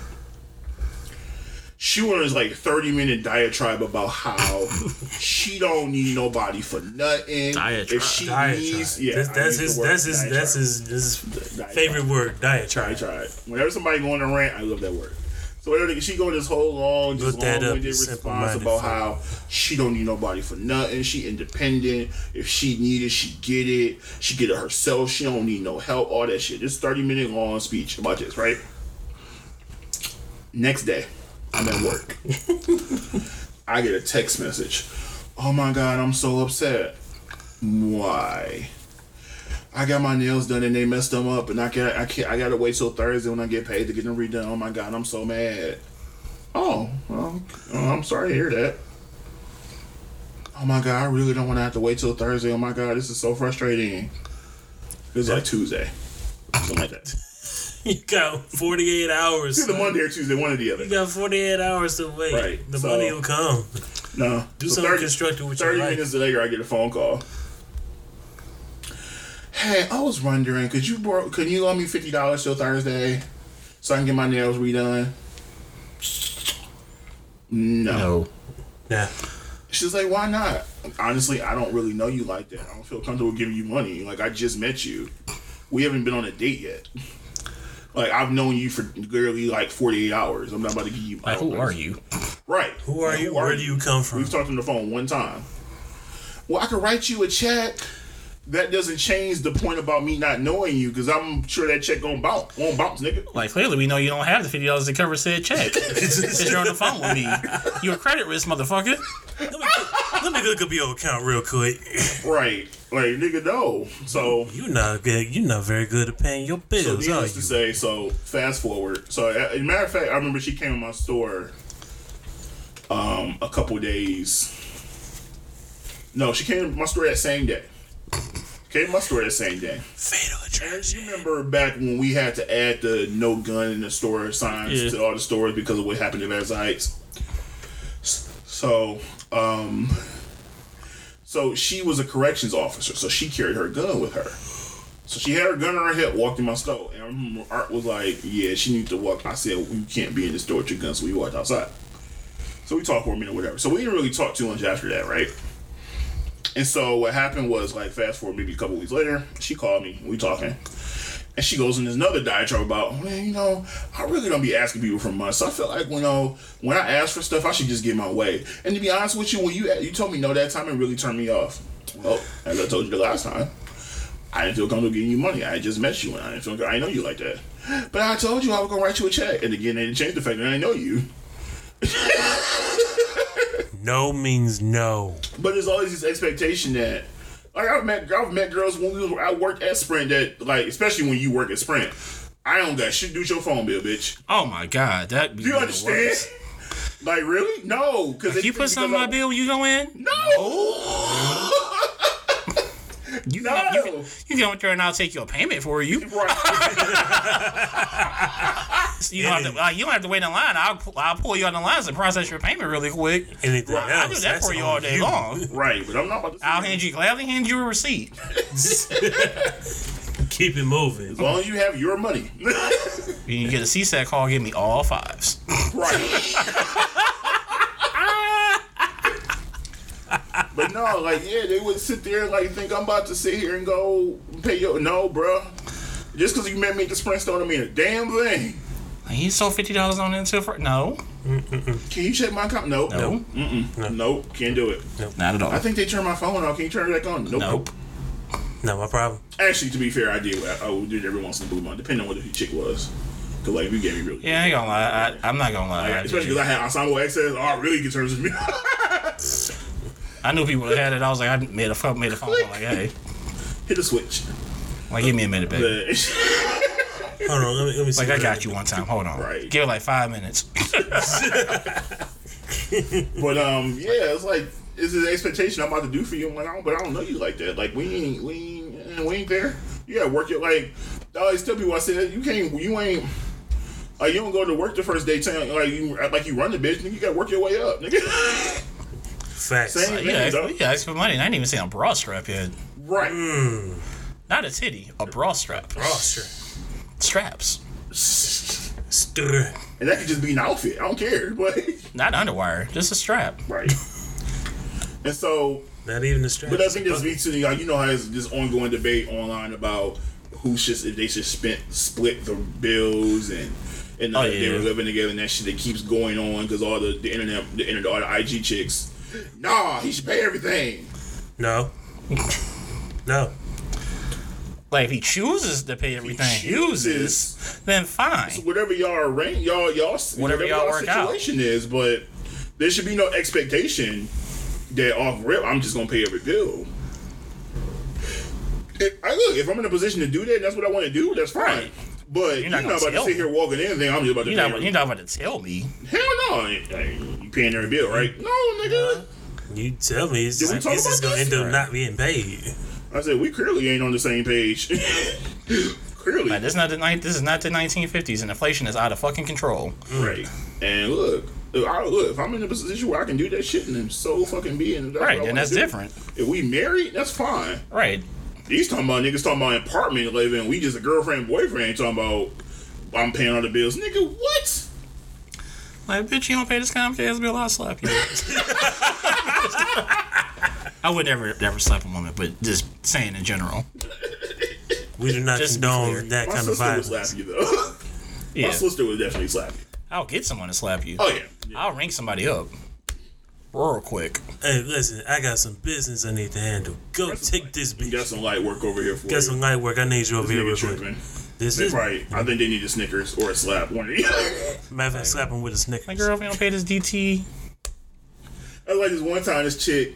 She went on this like 30 minute diatribe about how she don't need nobody for nothing. Diatribe. If she Diatribe. needs, yeah, that's, I that's use the his. That's his. That's his. His Diatribe. favorite word. Diatribe. Diatribe. Whenever somebody going to a rant, I love that word. So whatever, she go this whole long, just that up, long-winded response about fuck. how she don't need nobody for nothing. She independent. If she need it, she get it. She get it herself. She don't need no help. All that shit. This thirty minute long speech about this, right? Next day, I'm at work. I get a text message. Oh my god, I'm so upset. Why? I got my nails done and they messed them up, and I can't. I can't. I gotta wait till Thursday when I get paid to get them redone. Oh my god, I'm so mad. Oh, well, oh, I'm sorry to hear that. Oh my god, I really don't want to have to wait till Thursday. Oh my god, this is so frustrating. It was like Tuesday, something like that. You got 48 hours. Either son. Monday or Tuesday, one or the other. You got 48 hours to wait. Right, The so- money will come. No, Do So something constructive with your 30 life. minutes later, I get a phone call. Hey, I was wondering, could you borrow, could you loan me fifty dollars till Thursday, so I can get my nails redone? No. No. Yeah. She's like, why not? Honestly, I don't really know you like that. I don't feel comfortable giving you money. Like I just met you. We haven't been on a date yet. Like I've known you for literally like forty eight hours. I'm not about to give you. Like, who are you? Right. Who are you? Where do you come from? We've talked on the phone one time. Well, I could write you a check. That doesn't change the point about me not knowing you, because I'm sure that check gonna bounce, won't bounce, nigga. Like, clearly, we know you don't have the fifty dollars to cover said check. Since you're on the phone with me, you're a credit risk, motherfucker. Let me, let me look up your account real quick. Right. Like nigga, no. So, You're not good. You're not very good at paying your bills. so bills, are needless to you? say, so fast forward. So, as a matter of fact, I remember she came in my store. Um, a couple days. No, she came to my store that same day. Came to my store that same day. Fatal attraction. You remember back when we had to add the no gun in the store signs Yeah. to all the stores because of what happened in Vance Heights. So, um, so she was a corrections officer, so she carried her gun with her. So she had her gun on her hip, walked in my store, and Art was like, "Yeah, she needs to walk." I said, "You can't be in the store with your gun," so we walked outside. So we talked for a minute, whatever. So we didn't really talk too much after that, right? And so what happened was like fast forward maybe a couple weeks later, she called me, we talking. And she goes in this another diatribe about, oh, man, you know, I really don't be asking people for money. So I feel like, you know, when I ask for stuff, I should just get my way. And to be honest with you, when you you told me no that time, it really turned me off. Well, as I told you the last time, I didn't feel comfortable giving you money. I just met you, and I didn't feel I didn't know you like that. But I told you I was gonna write you a check, and again, they didn't change the fact that I know you. No means no. But there's always this expectation that, like, I've met, I've met girls when we was, I worked at Sprint that, like, especially when you work at Sprint, I don't got shit to do with your phone bill, bitch. Oh my god, that you understand? Like, really? No, because You put something on my bill when you go in. No. You No. you, you go in there and I'll take your payment for you. right. You don't have to. Uh, you don't have to wait in line. I'll I'll pull you on the lines and process your payment really quick. Anything Right, I else? do that for you all day you. long. right, but I'm not about to. I'll hand you gladly hand you a receipt. Keep it moving. As long as you have your money. You get a CSAT call, give me all fives. right. but no, like, yeah, they would sit there and, like, think I'm about to sit here and go pay your. No, bruh. Just because you met me at the Sprint store don't mean a damn thing. Like, you sold fifty dollars on it until for no, Can you check my account? Nope. no, Mm-mm. Nope. Can't do it. not at all. I think they turned my phone off. Can you turn it back on? Nope. Nope. Not my problem. Actually, to be fair, I did. I, I would do it every once in a blue moon, depending on what the chick was. Cause like, if you gave me really. Yeah, I ain't gonna lie. I, I'm not gonna lie. Like, especially because I had ensemble access. Oh, I really get terms with me. I knew people that had it. I was like, I made a phone, made a phone call. Like, hey, Hit a switch. like, give me a minute, baby. But, Hold on. Let me, let me see. Like, I got you one time. Hold on. Right. Give it like five minutes. but um, yeah, it's like it's an expectation I'm about to do for you. I'm like, I don't, but I don't know you like that. Like we ain't, we ain't, eh, we ain't there. You gotta work it. Like, I always tell people, I said you can't, you ain't. Like you don't go to work the first day, telling like you like you run the bitch, nigga. You gotta work your way up, nigga. Facts. Same. Like, yeah, ask, yeah, ask for money. And I ain't even seen a bra strap yet. right. Not a titty, a bra strap. Roster. Straps, Stir. And that could just be an outfit. I don't care, but not underwire, just a strap. right. And so Not even the strap. But I think there's me too. Like, you know how there's this ongoing debate online about who should if they should spend split the bills and and uh, Oh, they yeah. were living together and that shit that keeps going on because all the, the internet the internet all the IG chicks. Nah, he should pay everything. No. No. Like if he chooses to pay everything, chooses. chooses, then fine. whatever y'all arrange, y'all y'all Whatever y'all work out. situation is, but there should be no expectation that off rip I'm just gonna pay every bill. If, I look if I'm in a position to do that, that's what I want to do. That's fine. Right. But you're not not, gonna about to tell sit here walking in and think I'm just about to You're pay. not, every- you're not about to tell me. Hell no, I ain't- I ain't- you paying every bill, right? No, nigga. You tell me it's, Did we it's talk just gonna this? end up not being paid. I said we clearly ain't on the same page. clearly, Like, this is not the This is not the 1950s, and inflation is out of fucking control. right. And look, if I, look, if I'm in a position where I can do that shit, and I'm so fucking be, and that's Right, then that's do. different. If we married, that's fine. Right. These talking about niggas talking about apartment living. We just a girlfriend boyfriend talking about I'm paying all the bills. Nigga, what? Like, bitch, you don't pay this Comcast bill, I'll slap you. I would never, never slap a woman, but just saying in general. We do not Just to be condone clear. that My kind of sister would slap violence. you though. Yeah. My sister would definitely slap you. I'll get someone to slap you. Oh yeah. yeah. I'll ring somebody up. Real quick. Hey, listen, I got some business I need to handle. Go take this You got bitch. some light work over here for Got you. Got some light work. I need you over This here nigga real quick. tripping. This They is probably, I think they need a Snickers or a slap. One of these. matter of fact, slap him with a snicker. My girl, if you don't pay this DT, I like this one time. This chick,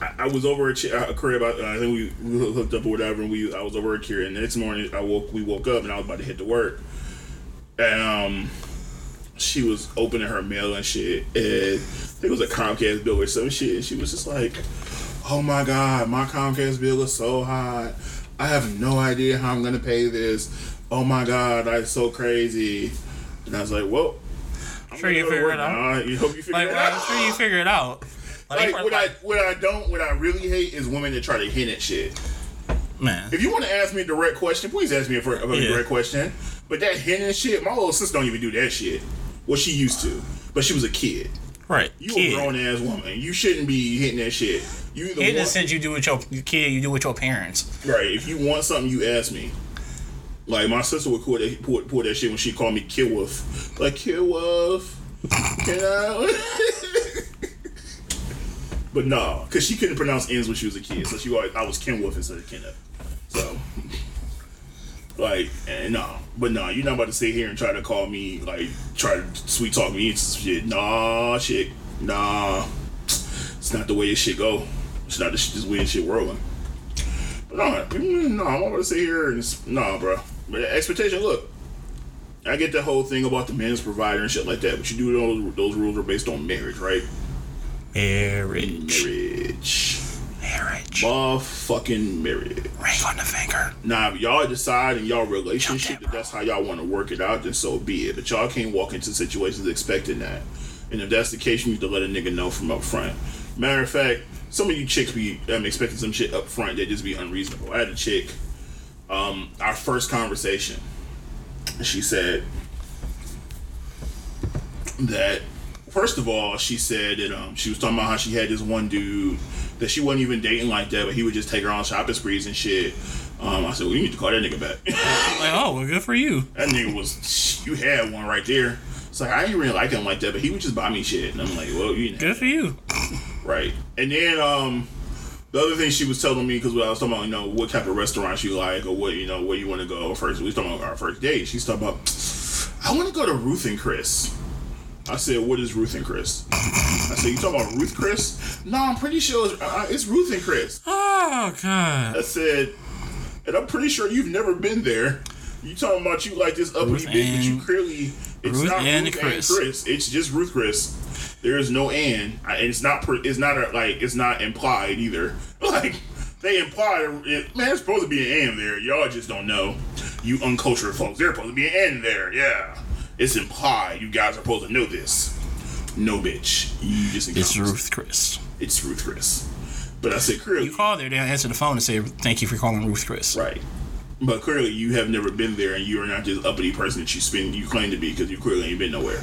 I, I was over at a crib. I, I think we, we hooked up or whatever, and we I was over at Kira. And the next morning, I woke. We woke up, and I was about to hit to work, and um, she was opening her mail and shit. And I think it was a Comcast bill or some shit. And she was just like, "Oh my god, my Comcast bill is so high. I have no idea how I'm gonna pay this. Oh my god, that's so crazy." And I was like, "Well." I'm Sure you figure it out? now. You hope you figure like, it well, out. I'm sure you figure it out. Like, Like what I what I don't what I really hate is women that try to hint at shit. man, If you want to ask me a direct question, please ask me a, a Yeah. direct question. But that hinting shit, my little sister don't even do that shit. What she used to, but she was a kid. right? You kid. a grown ass woman. You shouldn't be hitting that shit. You either It want, said you do with your kid, you do with your parents. right. If you want something, you ask me. Like my sister would pull that pull, pull that shit when she called me Kid Wolf. Like Kid Wolf, can I? but no, because she couldn't pronounce N's when she was a kid, so she always I was Ken Wolf instead of Kenneth. So, like, and no, but no, you're not about to sit here and try to call me like try to sweet talk me into some shit. Nah, shit, nah, it's not the way this shit go. It's not the sh- this way this shit rolling. But no, no, I'm not about to sit here and nah, bro. But expectation, look. I get the whole thing about the man's provider and shit like that, but you do those those rules are based on marriage, right? Marriage, Marriage. marriage, Motherfucking marriage. ring on the finger. Now, if y'all decide in y'all relationship that that's how y'all want to work it out, then so be it. But y'all can't walk into situations expecting that. And if that's the case, you need to let a nigga know from up front. Matter of fact, some of you chicks be um, expecting some shit up front that just be unreasonable. I had a chick, um, our first conversation, she said that first of all, she said that um, she was talking about how she had this one dude that she wasn't even dating like that, but he would just take her on shopping sprees and shit. Um, I said, well, you need to call that nigga back. Like, oh, well, good for you. that nigga was, you had one right there. It's like I ain't really like him like that, but he would just buy me shit, and I'm like, well, you know, Good for you. right. And then um, the other thing she was telling me because I was talking about, you know, what type of restaurants you like or what you know where you want to go first. We was talking about our first date. She's talking about, I want to go to Ruth and Chris. I said, what is Ruth and Chris? I said, you talking about Ruth Chris? No, I'm pretty sure it's, uh, it's Ruth and Chris. Oh God. I said, and I'm pretty sure you've never been there. You talking about you like this uppity bitch, but you clearly it's Ruth not and Ruth Chris. and Chris. It's just Ruth Chris. There is no and, I- and it's not it's not a, like it's not implied either. Like they imply, it, man, it's supposed to be an and there. Y'all just don't know. You uncultured folks, there's supposed to be an and there. Yeah, it's implied. You guys are supposed to know this. No, bitch. You just It's. Ruth Chris. It's Ruth Chris. But I said clearly, You call there, they'll answer the phone and say, "Thank you for calling Ruth Chris." Right. But clearly, you have never been there, and you are not this uppity person that you spend you claim to be because you clearly ain't been nowhere.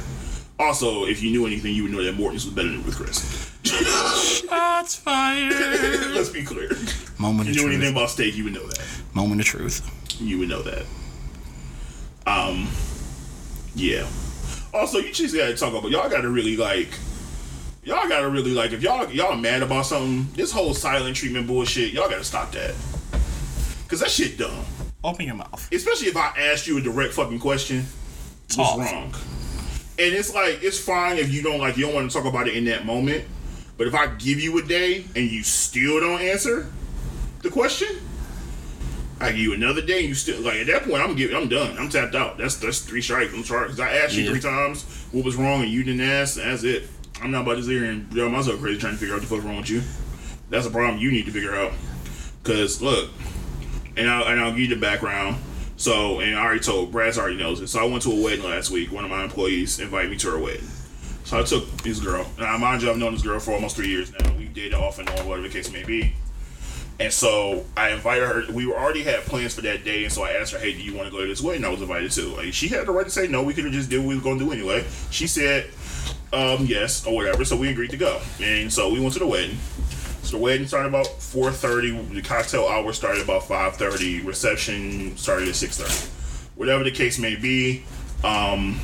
Also, if you knew anything, you would know that Morton's was better than Ruth Chris. Shots fired. Let's be clear. Moment If you knew anything truth. about steak, you would know that. Moment of truth. You would know that. Um. Yeah. Also, you just gotta talk about y'all. Gotta really like. Y'all gotta really like if y'all y'all mad about something. This whole silent treatment bullshit. Y'all gotta stop that. Cause that shit dumb. Open your mouth. Especially if I ask you a direct fucking question. Talk. What's wrong? And it's like it's fine if you don't like you don't want to talk about it in that moment. But if I give you a day and you still don't answer the question, I give you another day and you still like at that point I'm giving I'm done. I'm tapped out. That's that's three strikes. I'm sorry because I asked you Yeah. three times what was wrong and you didn't ask. That's it. I'm not about to sit here and drive myself crazy trying to figure out what the fuck's wrong with you. That's a problem you need to figure out. Cause look, and I'll, and I'll give you the background. So, and I already told Brad's already knows it. So I went to a wedding last week. One of my employees invited me to her wedding. So I took this girl. Now, mind you, I've known this girl for almost three years now. We dated off and on, whatever the case may be. And so I invited her. We already had plans for that day, and so I asked her, "Hey, do you want to go to this wedding?" I was invited to. Like, she had the right to say no. We could have just did what we were going to do anyway. She said um, yes or whatever. So we agreed to go, and so we went to the wedding. So the wedding started about four thirty. The cocktail hour started about five thirty. Reception started at six thirty. Whatever the case may be, um,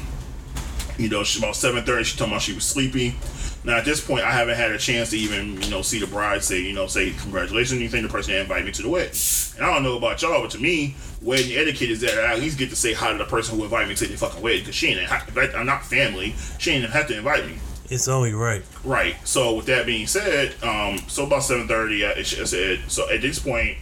you know, she, about seven thirty. She told me she was sleepy. Now at this point, I haven't had a chance to even you know see the bride say you know say congratulations You think The person that invited me to the wedding, and I don't know about y'all, but to me, wedding etiquette is that I at least get to say hi to the person who invited me to the fucking wedding because she ain't. I'm not family. She ain't have to invite me. It's only right. Right. So with that being said, um, so about seven thirty, I, I said. So at this point,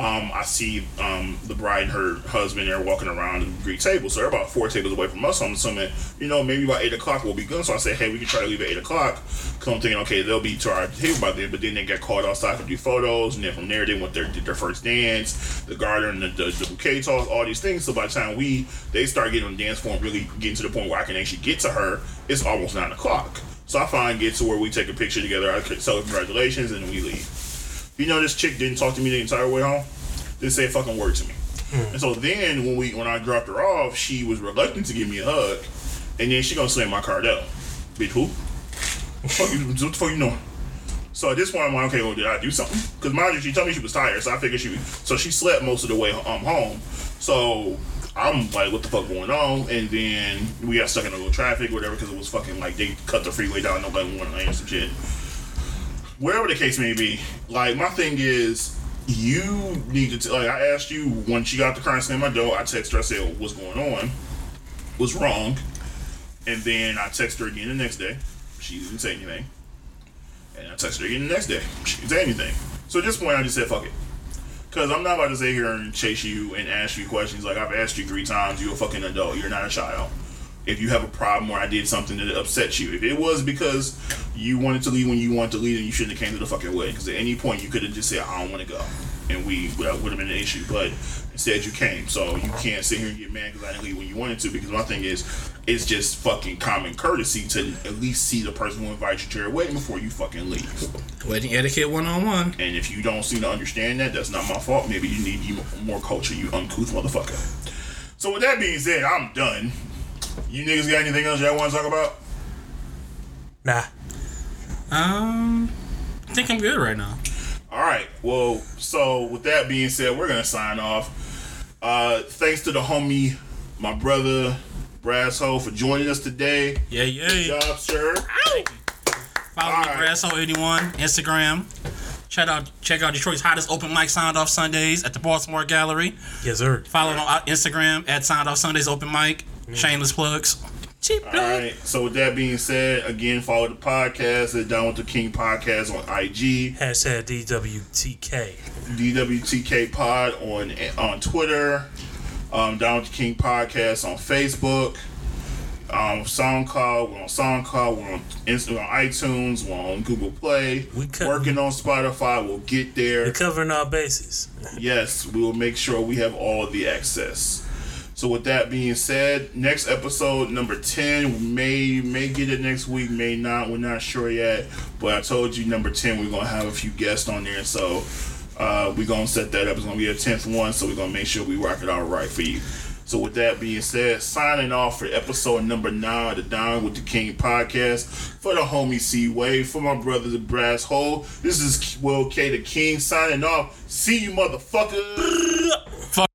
um, I see um, the bride and her husband there walking around the Greek table. So they're about four tables away from us. So I'm assuming, you know, maybe about eight o'clock we'll be good. So I said, hey, we can try to leave at eight o'clock. Cause I'm thinking, okay, they'll be to our table by then. But then they got called outside to do photos, and then from there they went their did their first dance, the garden, the, the, the bouquet toss, all these things. So by the time we they start getting on the dance and really getting to the point where I can actually get to her, it's almost nine o'clock. So I finally get to where we take a picture together. I tell her congratulations, and we leave. You know, this chick didn't talk to me the entire way home. Didn't say a fucking word to me. And so then when we when I dropped her off, she was reluctant to give me a hug, and then she gonna slam my car down. Bitch, who? What the fuck you, what the fuck you doing? So at this point, I'm like, okay, well, did I do something? Because mind you, she told me she was tired, so I figured she. So she slept most of the way um, home. So I'm like, what the fuck going on? And then we got stuck in a little traffic, whatever, because it was fucking like they cut the freeway down, nobody wanted to some shit. Wherever the case may be, like my thing is, you need to t- like I asked you when she got the and slammed my door. I texted her, I said, what's going on? What's wrong? And then I texted her again the next day. She didn't say anything. And I texted her again the next day. She didn't say anything. So at this point, I just said, fuck it. Because I'm not about to sit here and chase you and ask you questions. Like, I've asked you three times. You're a fucking adult. You're not a child. If you have a problem or I did something that upset you, if it was because you wanted to leave when you wanted to leave, then you shouldn't have came to the fucking wedding. Because at any point, you could have just said, I don't want to go. And we, that would have been an issue. But instead, you came. So you can't sit here and get mad because I didn't leave when you wanted to. Because my thing is, it's just fucking common courtesy to at least see the person who invited you to your wedding before you fucking leave. Wedding etiquette one on one. And if you don't seem to understand that, that's not my fault. Maybe you need you more culture, you uncouth motherfucker. So with that being said, I'm done. You niggas got anything else y'all want to talk about? Nah. Um, I think I'm good right now. All right. Well, so with that being said, we're gonna sign off. Uh, thanks to the homie, my brother Brasso, for joining us today. Yeah, yeah. Good job, sir. Follow me, All right. Brasso81, Instagram. Check out check out Detroit's hottest open mic sound off Sundays at the Baltimore Gallery. Yes, sir. Follow on uh, Instagram at Sound Off Sundays Open Mic. Shameless plugs. Cheap plug. right. So with that being said, again, follow the podcast at Down with the King podcast on IG. Hashtag DWTK. DWTK Pod on on Twitter, um, Down with the King Podcast on Facebook, um, SoundCloud. We're on SoundCloud. We're on, Insta- on iTunes. We're on Google Play. We cut- working on Spotify. We'll get there. We're covering our bases. Yes, we will make sure we have all the access. So with that being said, next episode number ten may may get it next week, may not. We're not sure yet. But I told you number ten we're gonna have a few guests on there, so uh, we're gonna set that up. It's gonna be a tenth one, so we're gonna make sure we rock it all right for you. So with that being said, signing off for episode number nine of the Down with the King podcast for the homie C Wave, for my brother the Brass Hole. This is Will K the King signing off. See you motherfuckers.